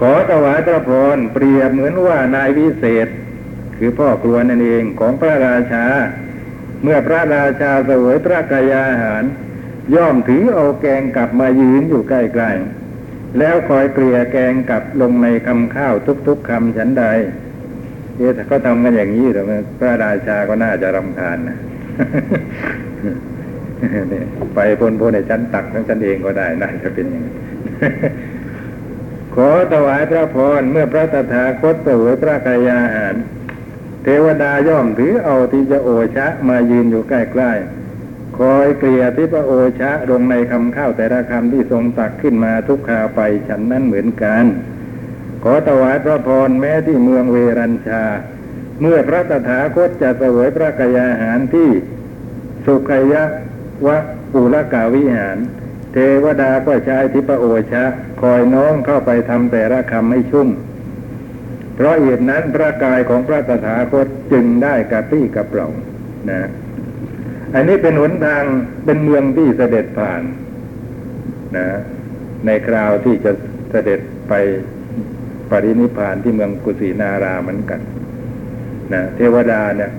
ขอถวายพระพรเปรียบเหมือนว่านายวิเศษ คือพ่อครัวนั่นเองของพระราชา เมื่อพระราชาเสวยพระกายาหาร ย่อมถือเอาแกงกลับมายืนอยู่ใกล้ๆ แล้วคอยเกลี่ยแกงกลับลงในคำข้าวทุกๆคำฉันใดเอ๊ะเขาทำกันอย่างนี้หรือพระราชาก็น่าจะรำคาญนะไปพ้นๆในชั้นตักทั้งชั้นเองก็ได้น่าจะเป็นอย่างนี้ขอถวายพระพรเมื่อพระตถาคตเสวยพระกายาหาร เทวดาย่อมถือเอาทิจะโอชะมายืนอยู่ใกล้ๆ คอยเกลี่ยทิพระโอชะลงในคำข้าวแต่ละคำที่ทรงตักขึ้นมาทุกคราวไปฉันนั้นเหมือนกัน ขอถวายพระพรแม้ที่เมืองเวรัญชา เมื่อพระตถาคตจะเสวยพระกายาหารที่สุขยะวะปุรกาวิหาร เทวดาก็ใช้ทิพโอชะ คอยน้องเข้าไปทำแต่ละคำให้ชุ่มเพราะเหตุนั้นพระกายของพระตถาคตจึงได้กระปี้กระเปร่านะ อันนี้เป็นหนทางเป็นเมืองที่เสด็จผ่านนะในคราวที่จะเสด็จไปปรินิพพานที่เมืองกุสินาราเหมือนกันนะเทวดาเนี่ย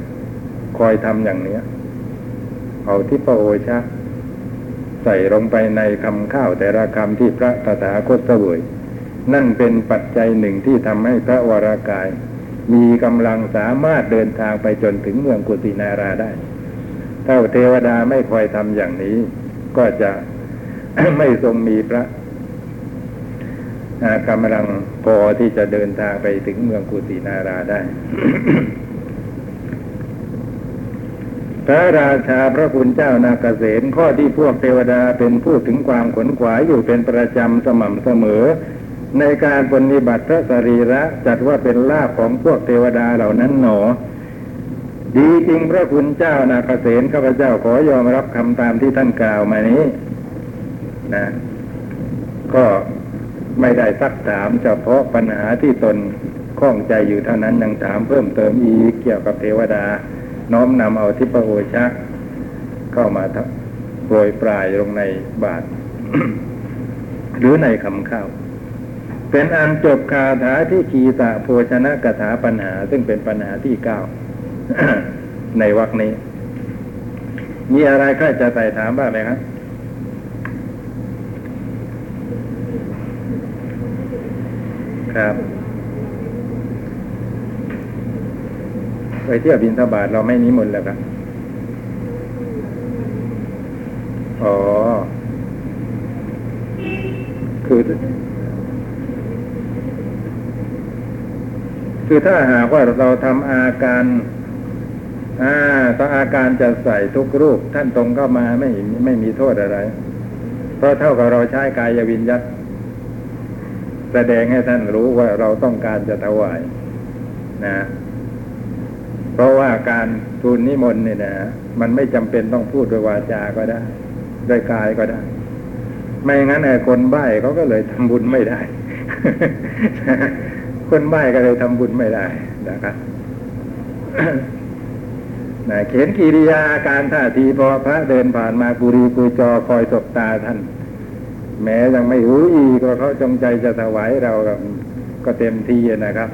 คอยทำอย่างเนี้ย เอาที่พระโอชาใส่ลงไปในคำข้าวแต่ละคำที่พระตถาคตเสวยนั่นเป็นปัจจัยหนึ่งที่ทำให้พระวรากาย มีกำลังสามารถเดินทางไปจนถึงเมืองกุสินาราได้ ถ้าเทวดาไม่คอยทำอย่างนี้ ก็จะไม่ทรงมีพระกำลังพอที่จะเดินทางไปถึงเมืองกุสินาราได้ พระราชาพระคุณเจ้านาเกษตข้อที่พวกเทวดาเป็นผู้ถึงความขนขวายอยู่เป็นประจำสม่ำเสมอ ในการปฏิบัติพระสรีระจัดว่าเป็นลาภของพวกเทวดาเหล่านั้นหนอ ดีจริงพระคุณเจ้านาคเกษตข้าพเจ้าขอยอมรับคำตามที่ท่านกล่าวมานี้นะก็ไม่ได้ซักถามเฉพาะปัญหาที่ตนข้องใจอยู่เท่านั้นยังถามเพิ่มเติมอีกเกี่ยวกับเทวดา น้อมนำเอาทิพโอชะ เข้ามาโปรยปลายลงในบาท หรือในคำข้าวเป็นอันจบคาถาที่ขีตะโภชนะกถาปัญหา ซึ่งเป็นปัญหาที่เก้า ในวรคนี้ มีอะไรก็จะไต่ถามบ้างไหมครับครับไปเที่ยวบินทบาทเราไม่นิมนต์แล้วครับอ๋อ คือ คือถ้าหากว่าเราทำอาการ อ่าถ้าอาการจะใส่ทุกรูป ท่านตรงเข้ามาไม่ไม่มีโทษอะไร เพราะเท่ากับเราใช้กายวิญญัตแสดงให้ท่านรู้ว่าเราต้องการจะถวายนะ เพราะว่าการทูลนิมนต์เนี่ยนะมันไม่จำเป็นต้องพูดด้วยวาจาก็ได้ด้วยกายก็ได้ ไม่งั้นไอ้คนใบ้เขาก็เลยทำบุญไม่ได้ คนใบ้ก็เลยทำบุญไม่ได้นะครับ นะเขียนกิริยาอาการท่าทีพอพระเดินผ่านมากุรีกุจอคอยสบตาท่าน แม้ยังไม่รู้อีกว่าเขาจงใจจะถวายเราก็เต็มที่นะครับ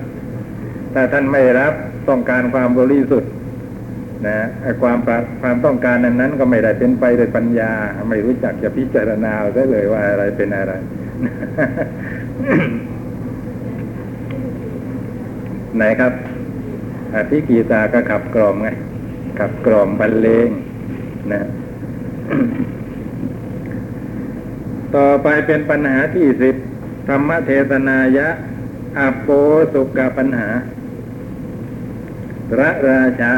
ถ้าท่านไม่รับต้องการความบริสุทธิ์นะความความต้องการนั้นนั้นก็ไม่ได้เป็นไปโดยปัญญา ไม่รู้จักจะพิจารณาได้เลยว่าอะไรเป็นอะไรไหนครับอธิกีตาก็ขับกล่อมไง ขับกล่อมบรรเลงนะ ต่อไปเป็นปัญหาที่สิบธรรมเทศนายะอโปสุกปัญหา พระราชา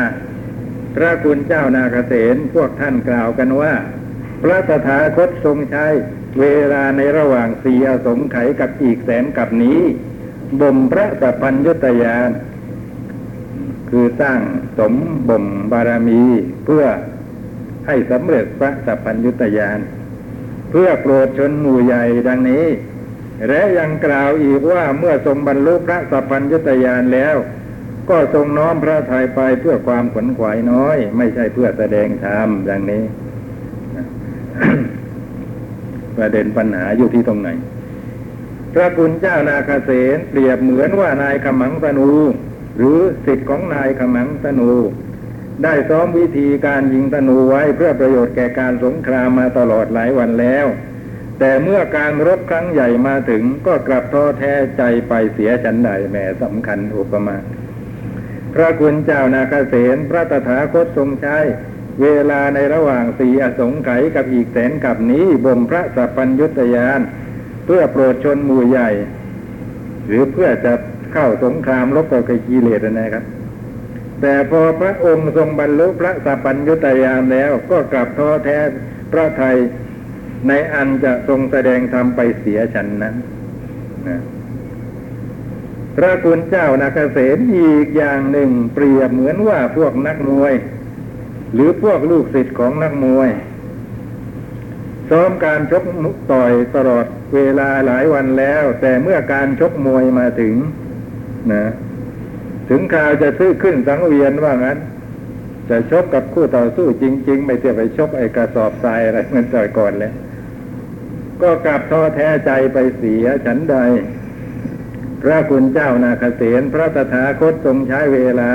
พระคุณเจ้านาเกษตพวกท่านกล่าวกันว่า พระตถาคตทรงใช้เวลาในระหว่างเสี่อสงไขกับอีกแสนกับนี้บ่มพระสัพพัญญุตยาน คือสร้างสมบ่มบารมีเพื่อให้สำเร็จพระสัพพัญญุตยาน เพื่อโปรดชนหมู่ใหญ่ดังนี้ และยังกล่าวอีกว่าเมื่อทรงบรรลุพระสัพพัญญุตยานแล้ว ก็ทรงน้อมพระทัยไปเพื่อความขวนขวายน้อย ไม่ใช่เพื่อแสดงธรรมดังนี้ประเด็นปัญหาอยู่ที่ตรงไหน พระคุณเจ้านาคเสนเปรียบเหมือนว่านายขมังตนู หรือสิทธิ์ของนายขมังตนู ได้ซ้อมวิธีการยิงตนูไว้เพื่อประโยชน์แก่การสงครามมาตลอดหลายวันแล้ว แต่เมื่อการรบครั้งใหญ่มาถึงก็กลับท้อแท้ใจไปเสียฉันใดแหมสำคัญอุปมาพระคุณเจ้านาคเสนพระตถาคตทรงใช้เวลาในระหว่างสีอสงไขยกับอีกแสนกับนี้บ่มพระสัพพัญยุตยาน เพื่อโปรดชนหมู่ใหญ่ หรือเพื่อจะ เข้าสงครามรบกับกิเลสนะครับ แต่พอพระองค์ทรงบรรลุพระสัพพัญยุตยานแล้ว ก็กลับท้อแท้พระไทยในอันจะทรงแสดงธรรมไปเสียฉันนั้นนะพระคุณเจ้านาคเสนอีกอย่างหนึ่งเปรียบเหมือนว่าพวกนักมวย หรือพวกลูกศิษย์ของนักมวยซ้อมการชกต่อยตลอดเวลาหลายวันแล้ว แต่เมื่อการชกมวยมาถึง นะถึงข่าวจะซื้อขึ้นสังเวียนว่างั้น จะชกกับคู่ต่อสู้จริง ๆ ไม่เที่ยวไปชกไอ้กระสอบทรายอะไรเหมือนแต่ก่อนแล้วก็กลับท้อแท้ใจไปเสียฉันใด พระคุณเจ้านาคเสนพระตถาคตทรงใช้เวลา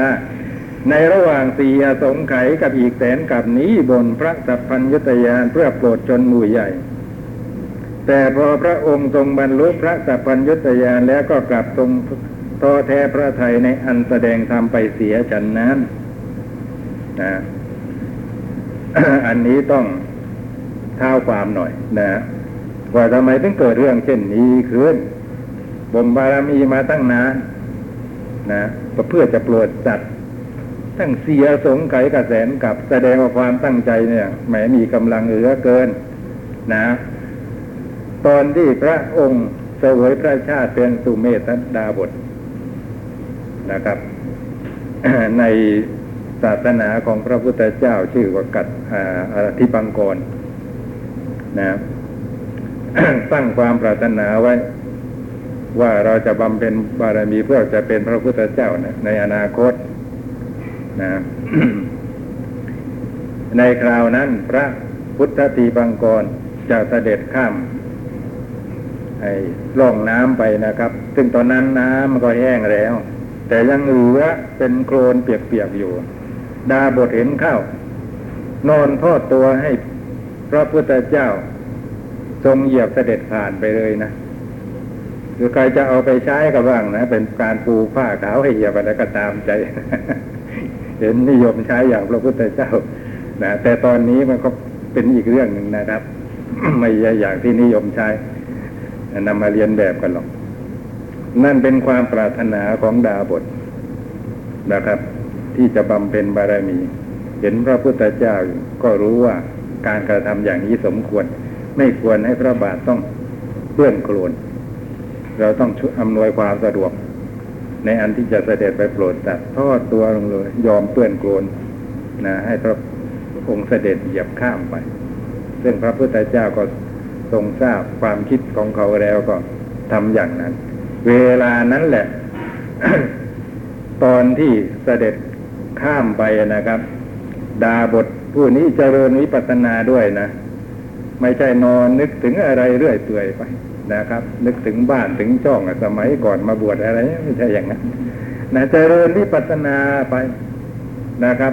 ในระหว่างเสี่อสงไขกับอีกแสนกับนี้บนพระสัพพัญยุตยานเพื่อโปรดชนหมู่ใหญ่ แต่พอพระองค์ทรงบรรลุพระสัพพัญยุตยานแล้วก็กลับทรง ท้อแท้พระไทยในอันแสดงธรรมไปเสียฉันนั้นนะอันนี้ต้องเท้าความหน่อยนะว่าทำไมถึงเกิดเรื่องเช่นนี้ขึ้นบ่มบารมีมาตั้งนานนะเพื่อจะโปรดสัตว์ตั้งเสียสงไขกระแสนกับแสดงว่าความตั้งใจเนี่ยแหมมีกำลังเหลือเกิน นะ ตอนที่พระองค์เสวยพระชาติเป็นสุเมธดาบท นะครับ ในศาสนาของพระพุทธเจ้าชื่อว่ากัดอาทิปังกรนะตั้งความปรารถนาไว้ ว่าเราจะบำเพ็ญบารมีเพื่อจะเป็นพระพุทธเจ้านะในอนาคตนะในคราวนั้นพระพุทธตีปังกรจะเสด็จข้ามไอ้ล่องน้ำไปนะครับ ซึ่งตอนนั้นน้ำมันก็แห้งแล้ว แต่ยังเหลือเป็นโคลนเปียกๆอยู่ ดาบทเห็นเข้านอนทอดตัวให้พระพุทธเจ้า ทรงเหยียบเสด็จผ่านไปเลยนะหรือใครจะเอาไปใช้ก็บ้างนะ เป็นการปูผ้าขาวให้เหยียบอะไรก็ตามใจ เห็นนิยมใช้อย่างพระพุทธเจ้านะแต่ตอนนี้มันก็เป็นอีกเรื่องหนึ่งนะครับ ไม่ใช่อย่างที่นิยมใช้นำมาเรียนแบบกันหรอก นั่นเป็นความปรารถนาของดาบทนะครับ ที่จะบำเพ็ญบารมี เห็นพระพุทธเจ้าก็รู้ว่าการกระทำอย่างนี้สมควร ไม่ควรให้พระบาทต้องเปื้อนโคลนเราต้องอำนวยความสะดวก ในอันที่จะเสด็จไปโปรดสัตว์ทอดตัวลงเลยยอมเปื้อนโคลนนะให้พระองค์เสด็จเหยียบข้ามไป ซึ่งพระพุทธเจ้าก็ทรงทราบความคิดของเขาแล้วก็ทำอย่างนั้น เวลานั้นแหละ ตอนที่เสด็จข้ามไปนะครับ ดาบทผู้นี้เจริญวิปัสสนาด้วยนะ ไม่ใช่นอนนึกถึงอะไรเรื่อยเปื่อยไปนะครับ นึกถึงบ้านถึงช่องสมัยก่อนมาบวชอะไรไม่ใช่อย่างนั้นนะเจริญวิปัสสนาไปนะครับ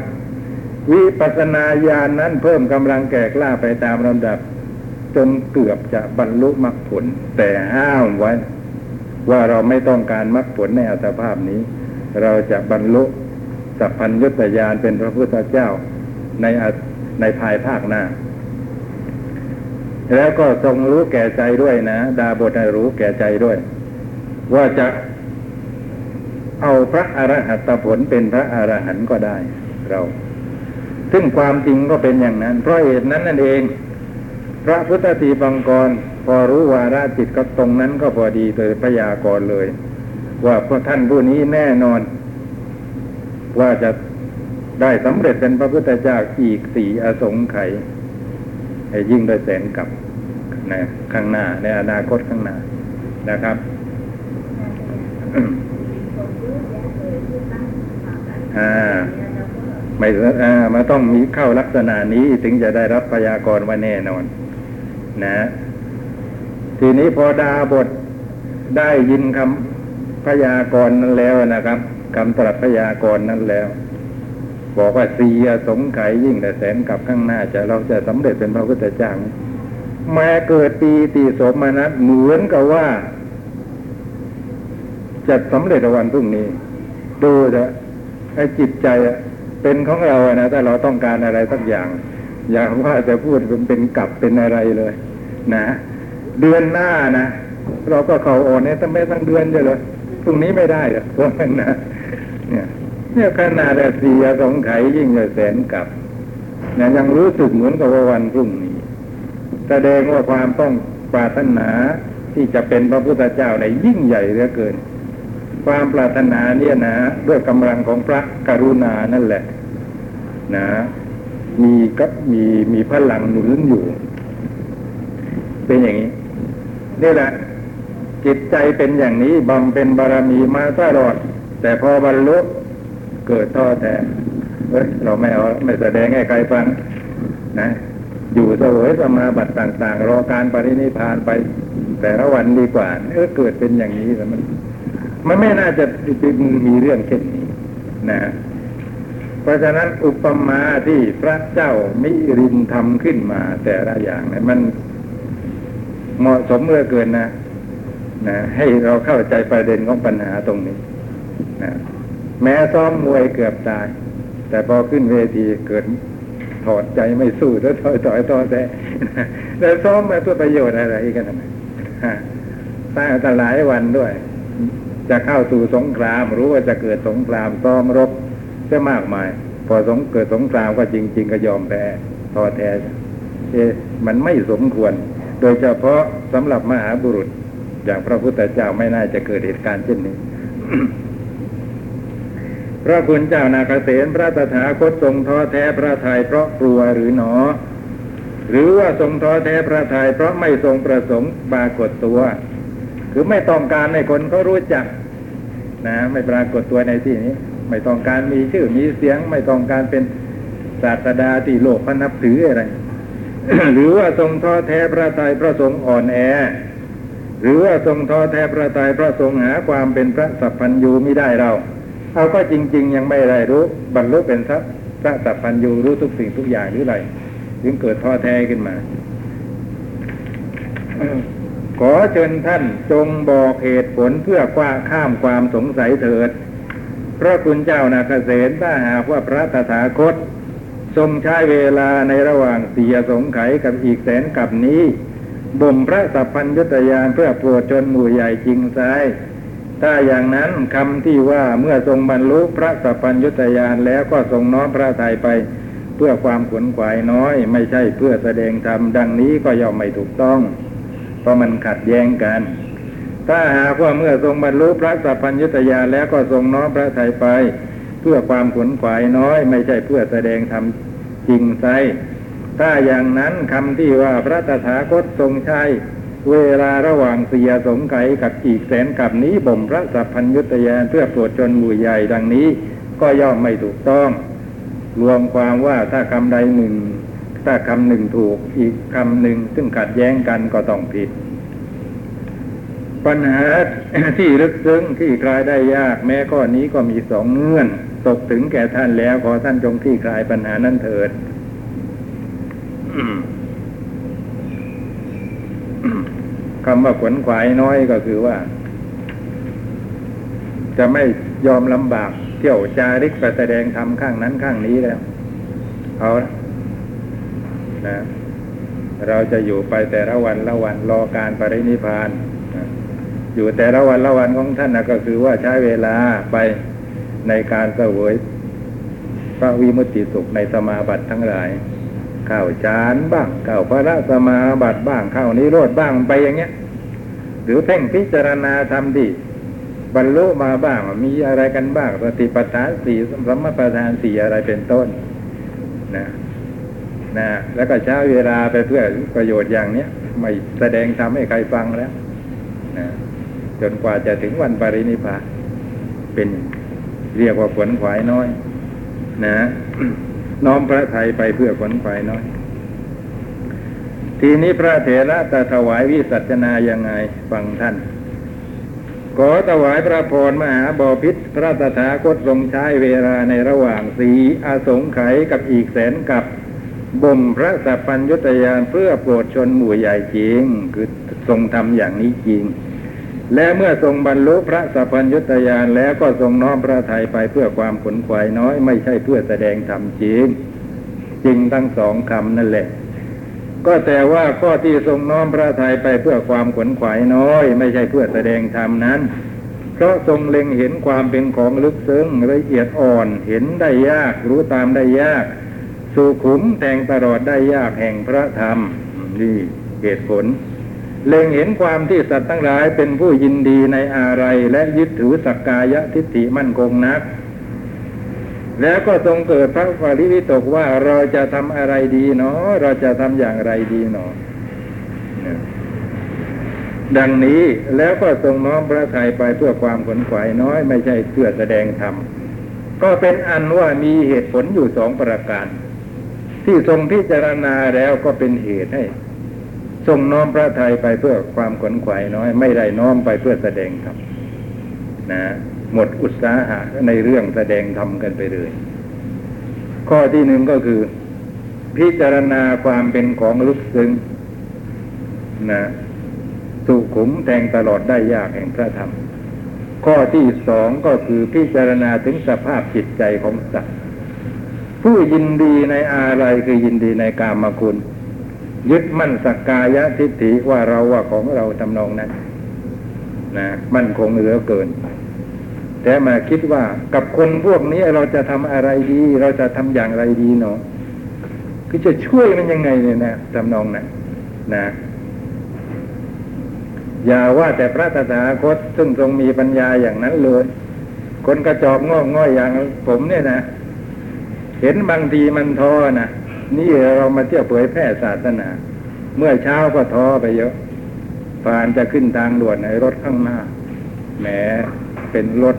วิปัสสนาญาณนนั้นเพิ่มกำลังแก่กล้าไปตามลำดับ จนเกือบจะบรรลุมรรคผลแต่ห้ามไว้ ว่าเราไม่ต้องการมรรคผลในอัตภาพนี้ เราจะบรรลุสัพพัญญุตญาณเป็นพระพุทธเจ้าในในภายภาคหน้า แล้วก็ทรงรู้แก่ใจด้วยนะ ดาบทรู้แก่ใจด้วย ว่าจะเอาพระอรหัตผลเป็นพระอรหันต์ก็ได้เรา ซึ่งความจริงก็เป็นอย่างนั้น เพราะเหตุนั้นนั่นเอง พระพุทธตีบังกร พอรู้วาระจิตก็ตรงนั้นก็พอดีโดยพยากรเลย ว่าพระท่านผู้นี้แน่นอน ว่าจะได้สำเร็จเป็นพระพุทธเจ้าอีกสี่อสงไขยยิ่งโดยแสนกับนะข้างหน้า ในอนาคตข้างหน้านะครับอ่าไม่อ่ามาต้องมีเข้าลักษณะนี้ถึงจะได้รับพยากรณ์ว่าแน่นอน นะ ทีนี้พอดาบทได้ยินคำพยากรณ์นั้นแล้วนะครับคำตรัสพยากรณ์นั้นแล้ว บอกว่าสีสงไขยิ่งแต่แสนกับข้างหน้าจะเราจะสำเร็จเป็นพระพุทธเจ้าแม้เกิดปีติสมนัตเหมือนกับว่า จะสำเร็จวันพรุ่งนี้ ดูเถอะไอ้จิตใจเป็นของเรานะแต่เราต้องการอะไรสักอย่าง อย่างว่าจะพูดเป็นเป็นกลับเป็นอะไรเลย นะ เดือนหน้านะเราก็เขาอ่อนเนี่ยตั้งไม่ตั้งเดือนจะเลยพรุ่งนี้ไม่ได้หรอกพวกนั้นนะเนี่ยเนี่ยขนาดเสียสองไขยิ่งจะแสนกับเนี่ยยังรู้สึกเหมือนกับว่าวันพรุ่งนี้ แสดงว่าความต้องปรารถนาที่จะเป็นพระพุทธเจ้าในยิ่งใหญ่เหลือเกิน ความปรารถนาเนี่ยนะด้วยกำลังของพระกรุณานั่นแหละ นะ มีก็มีมีพลังหนุนอยู่ เป็นอย่างนี้ นี่แหละ จิตใจเป็นอย่างนี้บำเป็นบารมีมาตลอด แต่พอบรรลุเกิดท้อแท้เฮ้ยเราไม่เอาไม่แสดงให้ใครฟังนะอยู่เสวยสมาบัติต่าง ๆ รอการปรินิพานไป แต่ละวันดีกว่าเออเกิดเป็นอย่างนี้แต่มัน มันไม่น่าจะมีเรื่องเช่นนี้นะเพราะฉะนั้นอุปมาที่พระเจ้ามิรินทำขึ้นมาแต่ละอย่างนี่มัน เหมาะสมเมื่อเกินนะนะให้เราเข้าใจประเด็นของปัญหาตรงนี้นะแม้ซ้อมมวยเกือบตาย แต่พอขึ้นเวทีเกิดถอดใจไม่สู้แล้วถอยถอยต่อแต่แล้วซ้อมมาเพื่อประโยชน์อะไรกันนะสร้างตหลายวันด้วย จะเข้าสู่สงคราม รู้ว่าจะเกิดสงครามซ้อมรบจะมากมาย พอสงเกิดสงครามก็จริง ๆ ก็ยอมแพ้ท้อแท้เอ๊ะมันไม่สมควร โดยเฉพาะสำหรับมหาบุรุษ อย่างพระพุทธเจ้าไม่น่าจะเกิดเหตุการณ์เช่นนี้ พระคุณเจ้านาคเษนพระตถาคตทรงท้อแท้พระทัยเพราะกลัวหรือหนอ หรือว่าทรงท้อแท้พระทัยเพราะไม่ทรงประสงค์ปรากฏตัวคือไม่ต้องการให้คนเขารู้จัก นะ ไม่ปรากฏตัวในที่นี้ ไม่ต้องการมีชื่อมีเสียง ไม่ต้องการเป็นศาสดาที่โลกพนับถืออะไร หรือว่าทรงท้อแท้พระทัยพราะทรงอ่อนแอ หรือว่าทรงท้อแท้พระทัยพราะทรงหาความเป็นพระสัพพัญญูไม่ได้เราเอาก็จริง ๆ ยังไม่ได้รู้ บรรลุเป็นพระพระสัพพัญญูรู้ทุกสิ่งทุกอย่างหรือไรจึงเกิดท้อแท้ขึ้นมาขอเชิญท่านจงบอกเหตุผลเพื่อคว้าข้ามความสงสัยเถิด พระคุณเจ้านาคเษนถ้าหากว่าพระตถาคต ทรงใช้เวลาในระหว่างเสียสงไขกับอีกแสนกับนี้ บ่มพระสัพพัญญุตยานเพื่อโปรดชนหมู่ใหญ่จริงไซถ้าอย่างนั้นคำที่ว่าเมื่อทรงบรรลุพระสัพพัญญุตยานแล้วก็ทรงน้อมพระทัยไป เพื่อความขวนขวายน้อย ไม่ใช่เพื่อแสดงธรรมดังนี้ก็ย่อมไม่ถูกต้อง เพราะมันขัดแย้งกัน ถ้าหากว่าเมื่อทรงบรรลุพระสัพพัญญุตยานแล้วก็ทรงน้อมพระทัยไป พื่อความขนขวายน้อย ไม่ใช่เพื่อแสดงธรรมจริงไซถ้าอย่างนั้นคำที่ว่าพระตถาคตทรงใช้เวลาระหว่างเสียสงไขกับอีกแสนกับนี้บ่มพระสัพพัญญุตยานเพื่อโปรดชนหมู่ใหญ่ดังนี้ ก็ย่อมไม่ถูกต้อง รวมความว่าถ้าคำใดหนึ่ง ถ้าคำหนึ่งถูกอีกคำหนึ่งซึ่งขัดแย้งกันก็ต้องผิด ปัญหาที่ลึกซึ้งที่คลายได้ยากแม้ข้อนี้ก็มีสองเงื่อน ตกถึงแก่ท่านแล้วขอท่านจงที่คลายปัญหานั้นเถิดคำว่าขวนขวายน้อยก็คือว่า จะไม่ยอมลำบาก เที่ยวจาริกไปแสดงธรรมข้างนั้นข้างนี้แล้วเอาละนะเราจะอยู่ไปแต่ละวันละวันรอการปรินิพาน อยู่แต่ละวันละวันของท่านนะก็คือว่าใช้เวลาไป ในการเสวยพระวิมุตติสุขในสมาบัติทั้งหลายเข้าฌานบ้างเข้าพระสมาบัติบ้างเข้านิโรธบ้างไปอย่างเงี้ย หรือเพ่งพิจารณาทำดีบรรลุมาบ้างมีอะไรกันบ้างสติปัฏฐานสี่สมปัฏฐานสี่อะไรเป็นต้นนะนะแล้วก็ใช้เวลาไปเพื่อประโยชน์อย่างเนี้ยไม่แสดงทำให้ใครฟังแล้วนะจนกว่าจะถึงวันปรินิพพานเป็น เรียกว่าผลขวายน้อย นะน้อมพระไทยไปเพื่อผลขวายน้อย ทีนี้พระเถระจะถวายวิสัชนายังไงฟังท่านขอถวายพระพรมหาบอพิษพระตถาคตทรงใช้เวลาในระหว่างสีอาสงไขยกับอีกแสนกับบ่มพระสัพพัญญุตยานเพื่อโปรดชนหมู่ใหญ่จริง คือทรงทำอย่างนี้จริง และเมื่อทรงบรรลุพระสัพพัญญุตยานแล้วก็ทรงน้อมพระทัยไปเพื่อความขนขวายน้อย ไม่ใช่เพื่อแสดงธรรมจริงจริงทั้งสองคำนั่นแหละ ก็แต่ว่าข้อที่ทรงน้อมพระทัยไปเพื่อความขนขวายน้อย ไม่ใช่เพื่อแสดงธรรมนั้น เพราะทรงเล็งเห็นความเป็นของลึกซึ้งละเอียดอ่อนเห็นได้ยากรู้ตามได้ยากสุขุมแทงตลอดได้ยากแห่งพระธรรมนี่เหตุผล เล็งเห็นความที่สัตว์ทั้งหลายเป็นผู้ยินดีในอะไรและยึดถือสักกายทิฏฐิมั่นคงนัก แล้วก็ทรงเกิดพระปริวิตกว่าเราจะทำอะไรดีเนาะเราจะทำอย่างไรดีเนาะดังนี้แล้วก็ทรงน้อมพระทัยไปเพื่อความขนขวายน้อยไม่ใช่เพื่อแสดงธรรมก็เป็นอันว่ามีเหตุผลอยู่สองประการ ที่ทรงพิจารณาแล้วก็เป็นเหตุให้ ทรงน้อมพระทัยไปเพื่อความขนขวายน้อย ไม่ได้น้อมไปเพื่อแสดงธรรมนะหมดอุตสาหะในเรื่องแสดงธรรมกันไปเลย ข้อที่หนึ่งก็คือ พิจารณาความเป็นของลึกซึ้งนะสุขุมแทงตลอดได้ยากแห่งพระธรรม ข้อที่สองก็คือพิจารณาถึงสภาพจิตใจของสัตว์ผู้ยินดีในอะไรคือยินดีในกามคุณ ยึดมั่นสักกายทิฏฐิว่าเราว่าของเราทำนองนั้นนะมั่นคงเหลือเกิน แต่มาคิดว่ากับคนพวกนี้เราจะทำอะไรดี เราจะทำอย่างไรดีเนาะคือจะช่วยมันยังไงเนี่ยนะทำนองนั้นนะ อย่าว่าแต่พระตถาคตซึ่งทรงมีปัญญาอย่างนั้นเลย คนกระจอกงอกง่อยอย่างผมเนี่ยนะ เห็นบางทีมันท้อนะ นี่เรามาเที่ยวเผยแพร่ศาสนา เมื่อเช้าก็ท้อไปเยอะผ่านจะขึ้นทางด่วนในรถข้างหน้าแหมเป็นรถ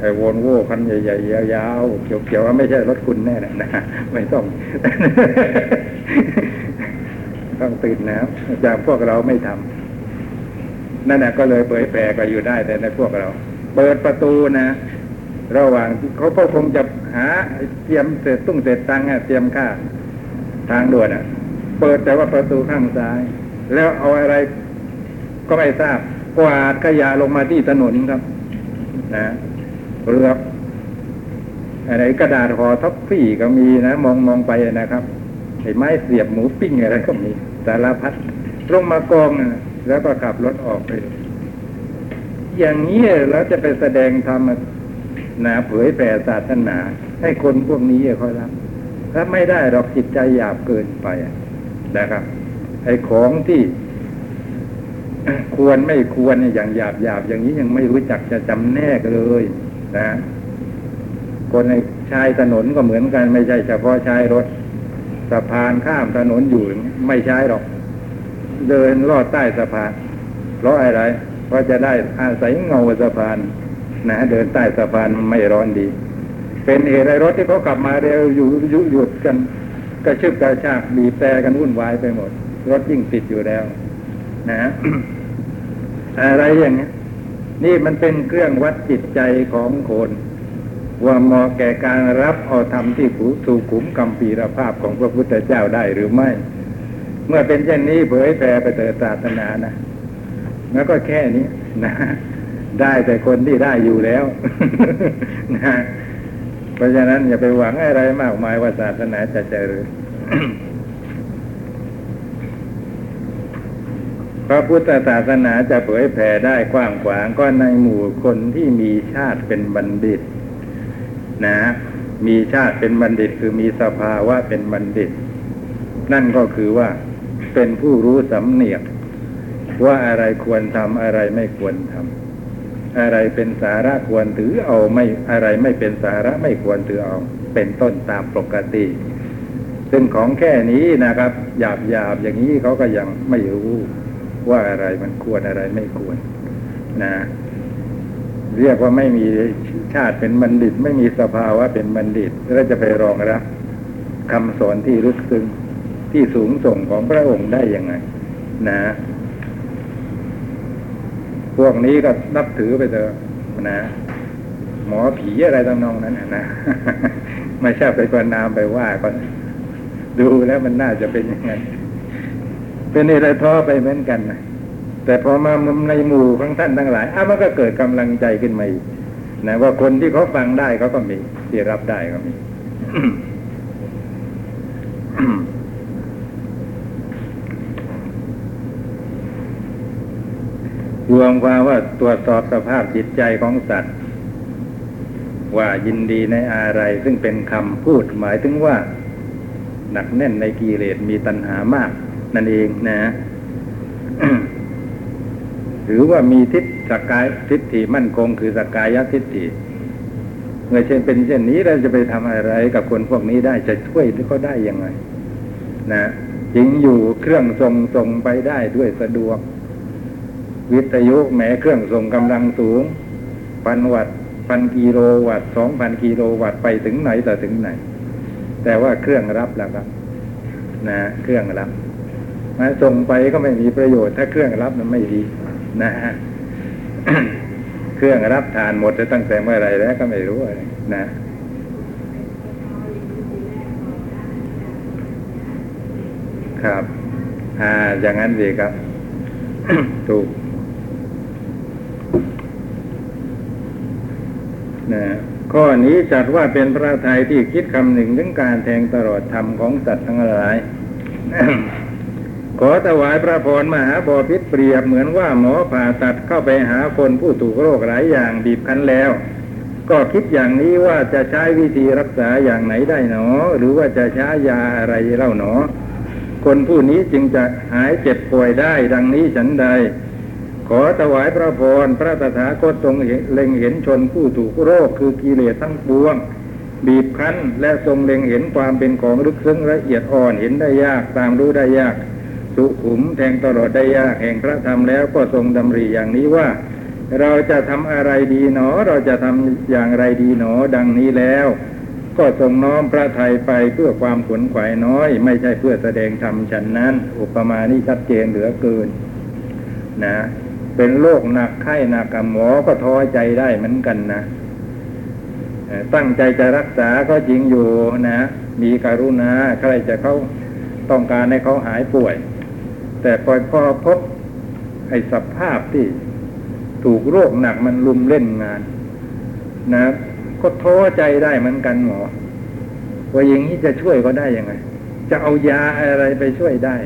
ไอ้วนโว่คันใหญ่ๆยาวๆเขียวๆว่าไม่ใช่รถคุณแน่นะ ไม่ต้อง ต้องตื่นนะจากพวกเราไม่ทำนั่นแหละก็เลยเผยแผ่ก็อยู่ได้แต่ในพวกเรา เปิดประตูนะ ระหว่างที่เขาก็คงจะหาเตรียมเสร็จตุ้งเสร็จตังเตรียมค่าทางด่วนอะ เปิดแต่ว่าประตูข้างซ้าย แล้วเอาอะไรก็ไม่ทราบกวาดขยะลงมาที่ถนนครับ นะเรืออะไรกระดาษห่อท็อปฟี่ก็มีนะ มองมองไปนะครับไอ้ไม้เสียบหมูปิ้งอะไรก็มีสารพัดลงมากองนะแล้วก็ขับรถออกไป อย่างนี้เราจะไปแสดงธรรม นะเผยแผ่ศาสนา ให้คนพวกนี้เขารับรับไม่ได้หรอกจิตใจหยาบเกินไปนะครับ ไอ้ของที่ควรไม่ควรเนี่ยอย่างหยาบหยาบอย่างนี้ยังไม่รู้จักจะจำแนกเลยนะคนในชายถนนก็เหมือนกัน ไม่ใช่เฉพาะชายรถสะพานข้ามถนนอยู่ไม่ใช่หรอก เดินลอดใต้สะพาน เพราะอะไร เพราะจะได้อาศัยเงาสะพาน นะเดินใต้สะพานไม่ร้อนดี เป็นเหตุไรรถที่เขาขับมาเร็วอยู่ยุหยุดกันกระชึกกระชากบีบแต่กันวุ่นวายไปหมด รถยิ่งติดอยู่แล้ว นะอะไรอย่างเงี้ยนี่มันเป็นเครื่องวัดจิตใจของคนว่าเหมาะแก่การรับเอาธรรมที่ผูถูกขุมกำปีรภาพของพระพุทธเจ้าได้หรือไม่ เมื่อเป็นเช่นนี้เผยแผ่ไปเถิดศาสนานะ แล้วก็แค่นี้นะ ได้แต่คนที่ได้อยู่แล้วนะเพราะฉะนั้นอย่าไปหวังอะไรมากมายว่าศาสนาจะเจริญพระพุทธศาสนาจะเผยแผ่ได้กว้างขวางก็ในหมู่คนที่มีชาติเป็นบัณฑิต นะ มีชาติเป็นบัณฑิตคือมีสภาวะเป็นบัณฑิต นั่นก็คือว่าเป็นผู้รู้สำเนียก ว่าอะไรควรทำอะไรไม่ควรทำ อะไรเป็นสาระควรถือเอาไม่อะไรไม่เป็นสาระไม่ควรถือเอาเป็นต้นตามปกติ ซึ่งของแค่นี้นะครับหยาบหยาบอย่างนี้เขาก็ยังไม่รู้ว่าอะไรมันควรอะไรไม่ควร นะ เรียกว่าไม่มีชาติเป็นบัณฑิต ไม่มีสภาวะเป็นบัณฑิตแล้วจะไปรองรับคำสอนที่ลึกซึ้งที่สูงส่งของพระองค์ได้ยังไง นะ พวกนี้ก็นับถือไปเถอะนะหมอผีอะไรตำนองนั้นนะไม่ใช่ไปประนามไปว่าก็ดูแล้วมันน่าจะเป็นยังไงเป็นอะไรท้อไปเหมือนกันนะแต่พอมาในหมู่ของท่านทั้งหลายอ้ามันก็เกิดกำลังใจขึ้นมาอีกนะว่าคนที่เขาฟังได้เขาก็มีที่รับได้ก็มี รวมความว่าตรวจสอบสภาพจิตใจของสัตว์ ว่ายินดีในอะไร ซึ่งเป็นคำพูดหมายถึงว่า หนักแน่นในกิเลสมีตัณหามาก นั่นเองนะหรือว่ามีทิฏสกายทิฏฐิมั่นคงคือสกายทิฏฐิเมื่อเช่นเป็นเช่นนี้เราจะไปทำอะไรกับคนพวกนี้ได้จะช่วยเขาได้ยังไง นะจริงอยู่เครื่องส่งส่งไปได้ด้วยสะดวก วิทยุแม้เครื่องส่งกำลังสูง พันวัตพันกิโลวัตสองพันกิโลวัตไปถึงไหนต่อถึงไหน แต่ว่าเครื่องรับแล้วครับ นะเครื่องรับมาส่งไปก็ไม่มีประโยชน์ ถ้าเครื่องรับมันไม่ดี นะฮะเครื่องรับทานหมดตั้งแต่เมื่อไรแล้วก็ไม่รู้นะ ครับ อ่า อย่างนั้นดีครับ ถูก นะข้อนี้จัดว่าเป็นพระไทยที่คิดคำหนึ่งถึงการแทงตลอดธรรมของสัตว์ทั้งหลาย ขอถวายพระพรมหาบอพิษเปรียบเหมือนว่าหมอผ่าตัดเข้าไปหาคนผู้ถูกโรคหลายอย่างบีบคั้นแล้ว ก็คิดอย่างนี้ว่าจะใช้วิธีรักษาอย่างไหนได้หนอ หรือว่าจะใช้ยาอะไรเล่าหนอ คนผู้นี้จึงจะหายเจ็บป่วยได้ดังนี้ฉันใด ขอถวายพระพรพระตถาคตทรงเล็งเห็นชนผู้ถูกโรคคือกิเลสทั้งปวง บีบคั้นและทรงเล็งเห็นความเป็นของลึกซึ้งละเอียดอ่อนเห็นได้ยากตามรู้ได้ยาก สุขุมแทงตลอดได้ยากแห่งพระธรรมแล้วก็ทรงดำริอย่างนี้ว่า เราจะทำอะไรดีหนอ เราจะทำอย่างไรดีหนอดังนี้แล้ว ก็ทรงน้อมพระไทยไปเพื่อความขวนขวายน้อย ไม่ใช่เพื่อแสดงธรรมฉันนั้น อุปมานี้ชัดเจนเหลือเกิน นะ เป็นโรคหนักไข้หนักกับหมอก็ท้อใจได้เหมือนกันนะตั้งใจจะรักษาก็จริงอยู่นะ มีการุณาใครจะเขาต้องการให้เขาหายป่วย แต่พอพอพบไอ้สภาพที่ถูกโรคหนักมันลุมเล่นงาน นะ ก็ท้อใจได้เหมือนกันหมอว่าอย่างนี้จะช่วยก็ได้ยังไง จะเอายาอะไรไปช่วยได้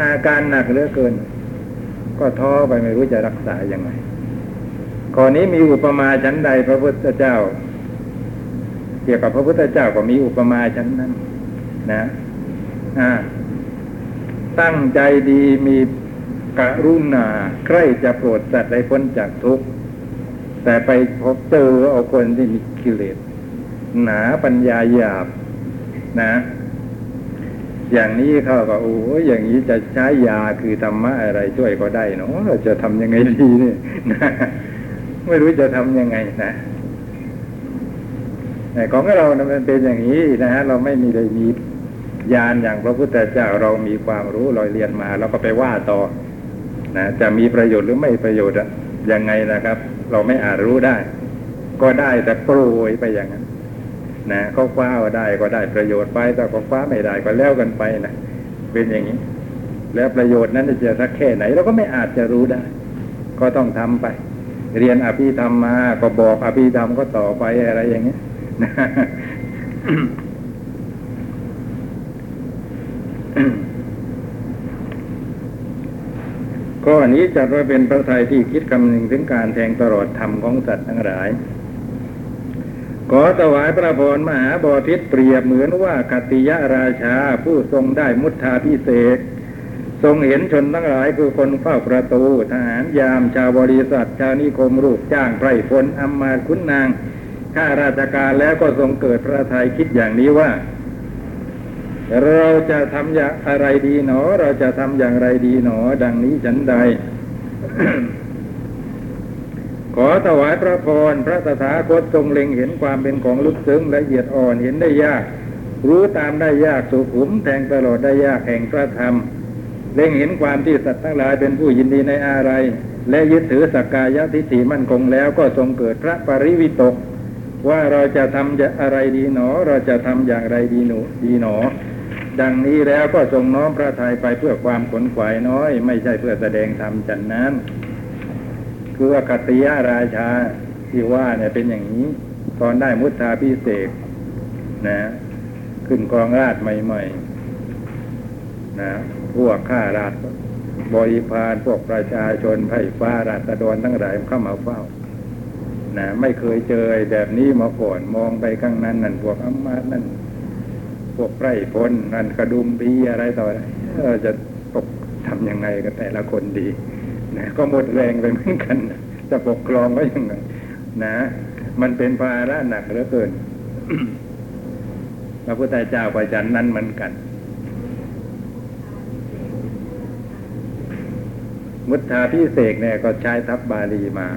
อาการหนักเหลือเกิน ก็ท้อไปไม่รู้จะรักษายังไงข้อนี้มีอุปมาชั้นใดพระพุทธเจ้า เกี่ยวกับพระพุทธเจ้าก็มีอุปมาชั้นนั้น นะอ่าตั้งใจดีมีกรุณาใครจะโปรดสัตว์ให้พ้นจากทุกข์แต่ไปพบเจอเอาคนที่มีกิเลสหนาปัญญาหยาบ นะ อย่างนี้เขาก็โอ้ยอย่างนี้จะใช้ยาคือธรรมะอะไรช่วยก็ได้เนาะเราจะทำยังไงดีเนี่ยไม่รู้จะทำยังไงนะแต่ของเรานะมันเป็นอย่างนี้นะฮะเราไม่มีเลยมีญาณอย่างพระพุทธเจ้าเรามีความรู้เราเรียนมาเราก็ไปว่าต่อนะจะมีประโยชน์หรือไม่ประโยชน์อะยังไงนะครับ เราไม่อาจรู้ได้ ก็ได้แต่โปรยไปอย่างนั้น นะเขาคว้าได้ก็ได้ประโยชน์ไปแต่เขาคว้าไม่ได้ก็แล้วกันไปนะเป็นอย่างนี้ แล้วประโยชน์นั้นจะสักแค่ไหนเราก็ไม่อาจจะรู้ได้ ก็ต้องทำไป เรียนอภิธรรมมาก็บอกอภิธรรมก็ต่อไปอะไรอย่างเงี้นะข้อนี้จัดว่าเป็นพระไทยที่คิดคำหนึ่งถึงการแทงตลอดธรรมของสัตว์ทั้งหลาย ขอถวายพระพรมหาบอพิษเปรียบเหมือนว่าคติยราชาผู้ทรงได้มุทธาพิเศษ ทรงเห็นชนทั้งหลายคือคนเฝ้าประตู ทหารยามชาวบริษัท ชาวนิคมรูปจ้างไพรพลอำมาตย์ขุนนางข้าราชการแล้วก็ทรงเกิดพระทัยคิดอย่างนี้ว่า เราจะทำอย่างอะไรดีหนอ เราจะทำอย่างไรดีหนอ ดังนี้ฉันใด ขอถวายพระพรพระตถาคตทรงเล็งเห็นความเป็นของลึกซึ้งละเอียดอ่อนเห็นได้ยาก รู้ตามได้ยากสุขุมแทงตลอดได้ยากแห่งพระธรรมเล็งเห็นความที่สัตว์ทั้งหลายเป็นผู้ยินดีในอะไร และยึดถือสักกายทิฏฐิมั่นคงแล้วก็ทรงเกิดพระปริวิตก ว่าเราจะทำอะไรดีหนอ เราจะทำอย่างไรดีหนูดีหนอ ดังนี้แล้วก็ทรงน้อมพระทัยไปเพื่อความขนขวายน้อย ไม่ใช่เพื่อแสดงธรรมจันนั้น คือว่ากัตติยาราชาที่ว่าเนี่ยเป็นอย่างนี้ ตอนได้มุทาพิเศษนะ ขึ้นกองราชใหม่ๆนะพวกข้าราชบริพารพวกประชาชนไพร่ฟ้าราษฎรทั้งหลายเข้ามาเฝ้านะไม่เคยเจอแบบนี้มาก่อนมองไปข้างนั้นนั่นพวกอำมาตย์นั่นพวกไพร่พลนั่นกระดุมพีอะไรต่ออะไรจะปกทำยังไงกันแต่ละคนดี นะก็หมดแรงไปเหมือนกันจะปกครองก็ยังไงนะ มันเป็นภาระหนักเหลือเกินพระพุทธเจ้าประจันนั้นเหมือนกัน มุทธาพิเศษเนี่ยก็ใช้ทับบาลีมา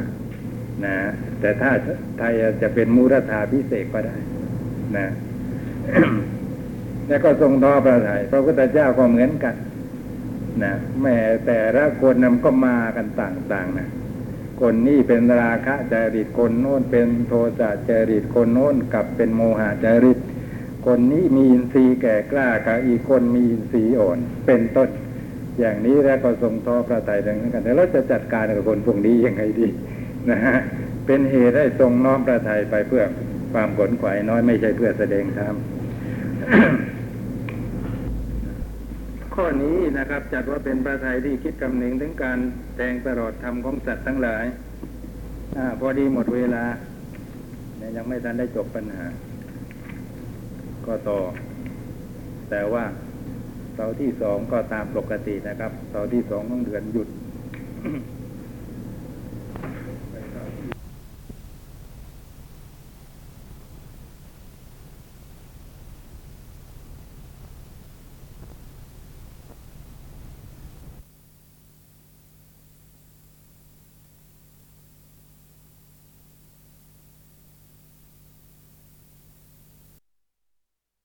นะ แต่ถ้าไทยจะเป็นมูรธาพิเศษก็ได้ นะแล้วก็ทรงทอพระทัยพระพุทธเจ้าก็เหมือนกัน นะแม้แต่ละคนนำก็มากันต่างๆนะคนนี้เป็นราคะจริตคนโน้นเป็นโทสะจริตคนโน้นกลับเป็นโมหะจริต คนนี้มีอินทรีย์แก่กล้ากับอีกคนมีอินทรีย์อ่อน เป็นต้น อย่างนี้แล้วก็ทรงท้อพระทัยดังนั้นกันแต่เราจะจัดการกับคนพวกนี้ยังไงดีนะฮะเป็นเหตุให้ทรงน้อมพระทัยไปเพื่อความขนขวายน้อยไม่ใช่เพื่อแสดงธรรม ข้อนี้นะครับ จัดว่าเป็นพระทัยที่คิดกำหนึงถึงการแทงตลอดธรรมของสัตว์ทั้งหลายอพอดีหมดเวลาเนี่ยยังไม่ทันได้จบปัญหา ก็ต่อ แต่ว่าเสาร์ที่สองก็ตามปกตินะครับเสาร์ที่สองของเดือนหยุด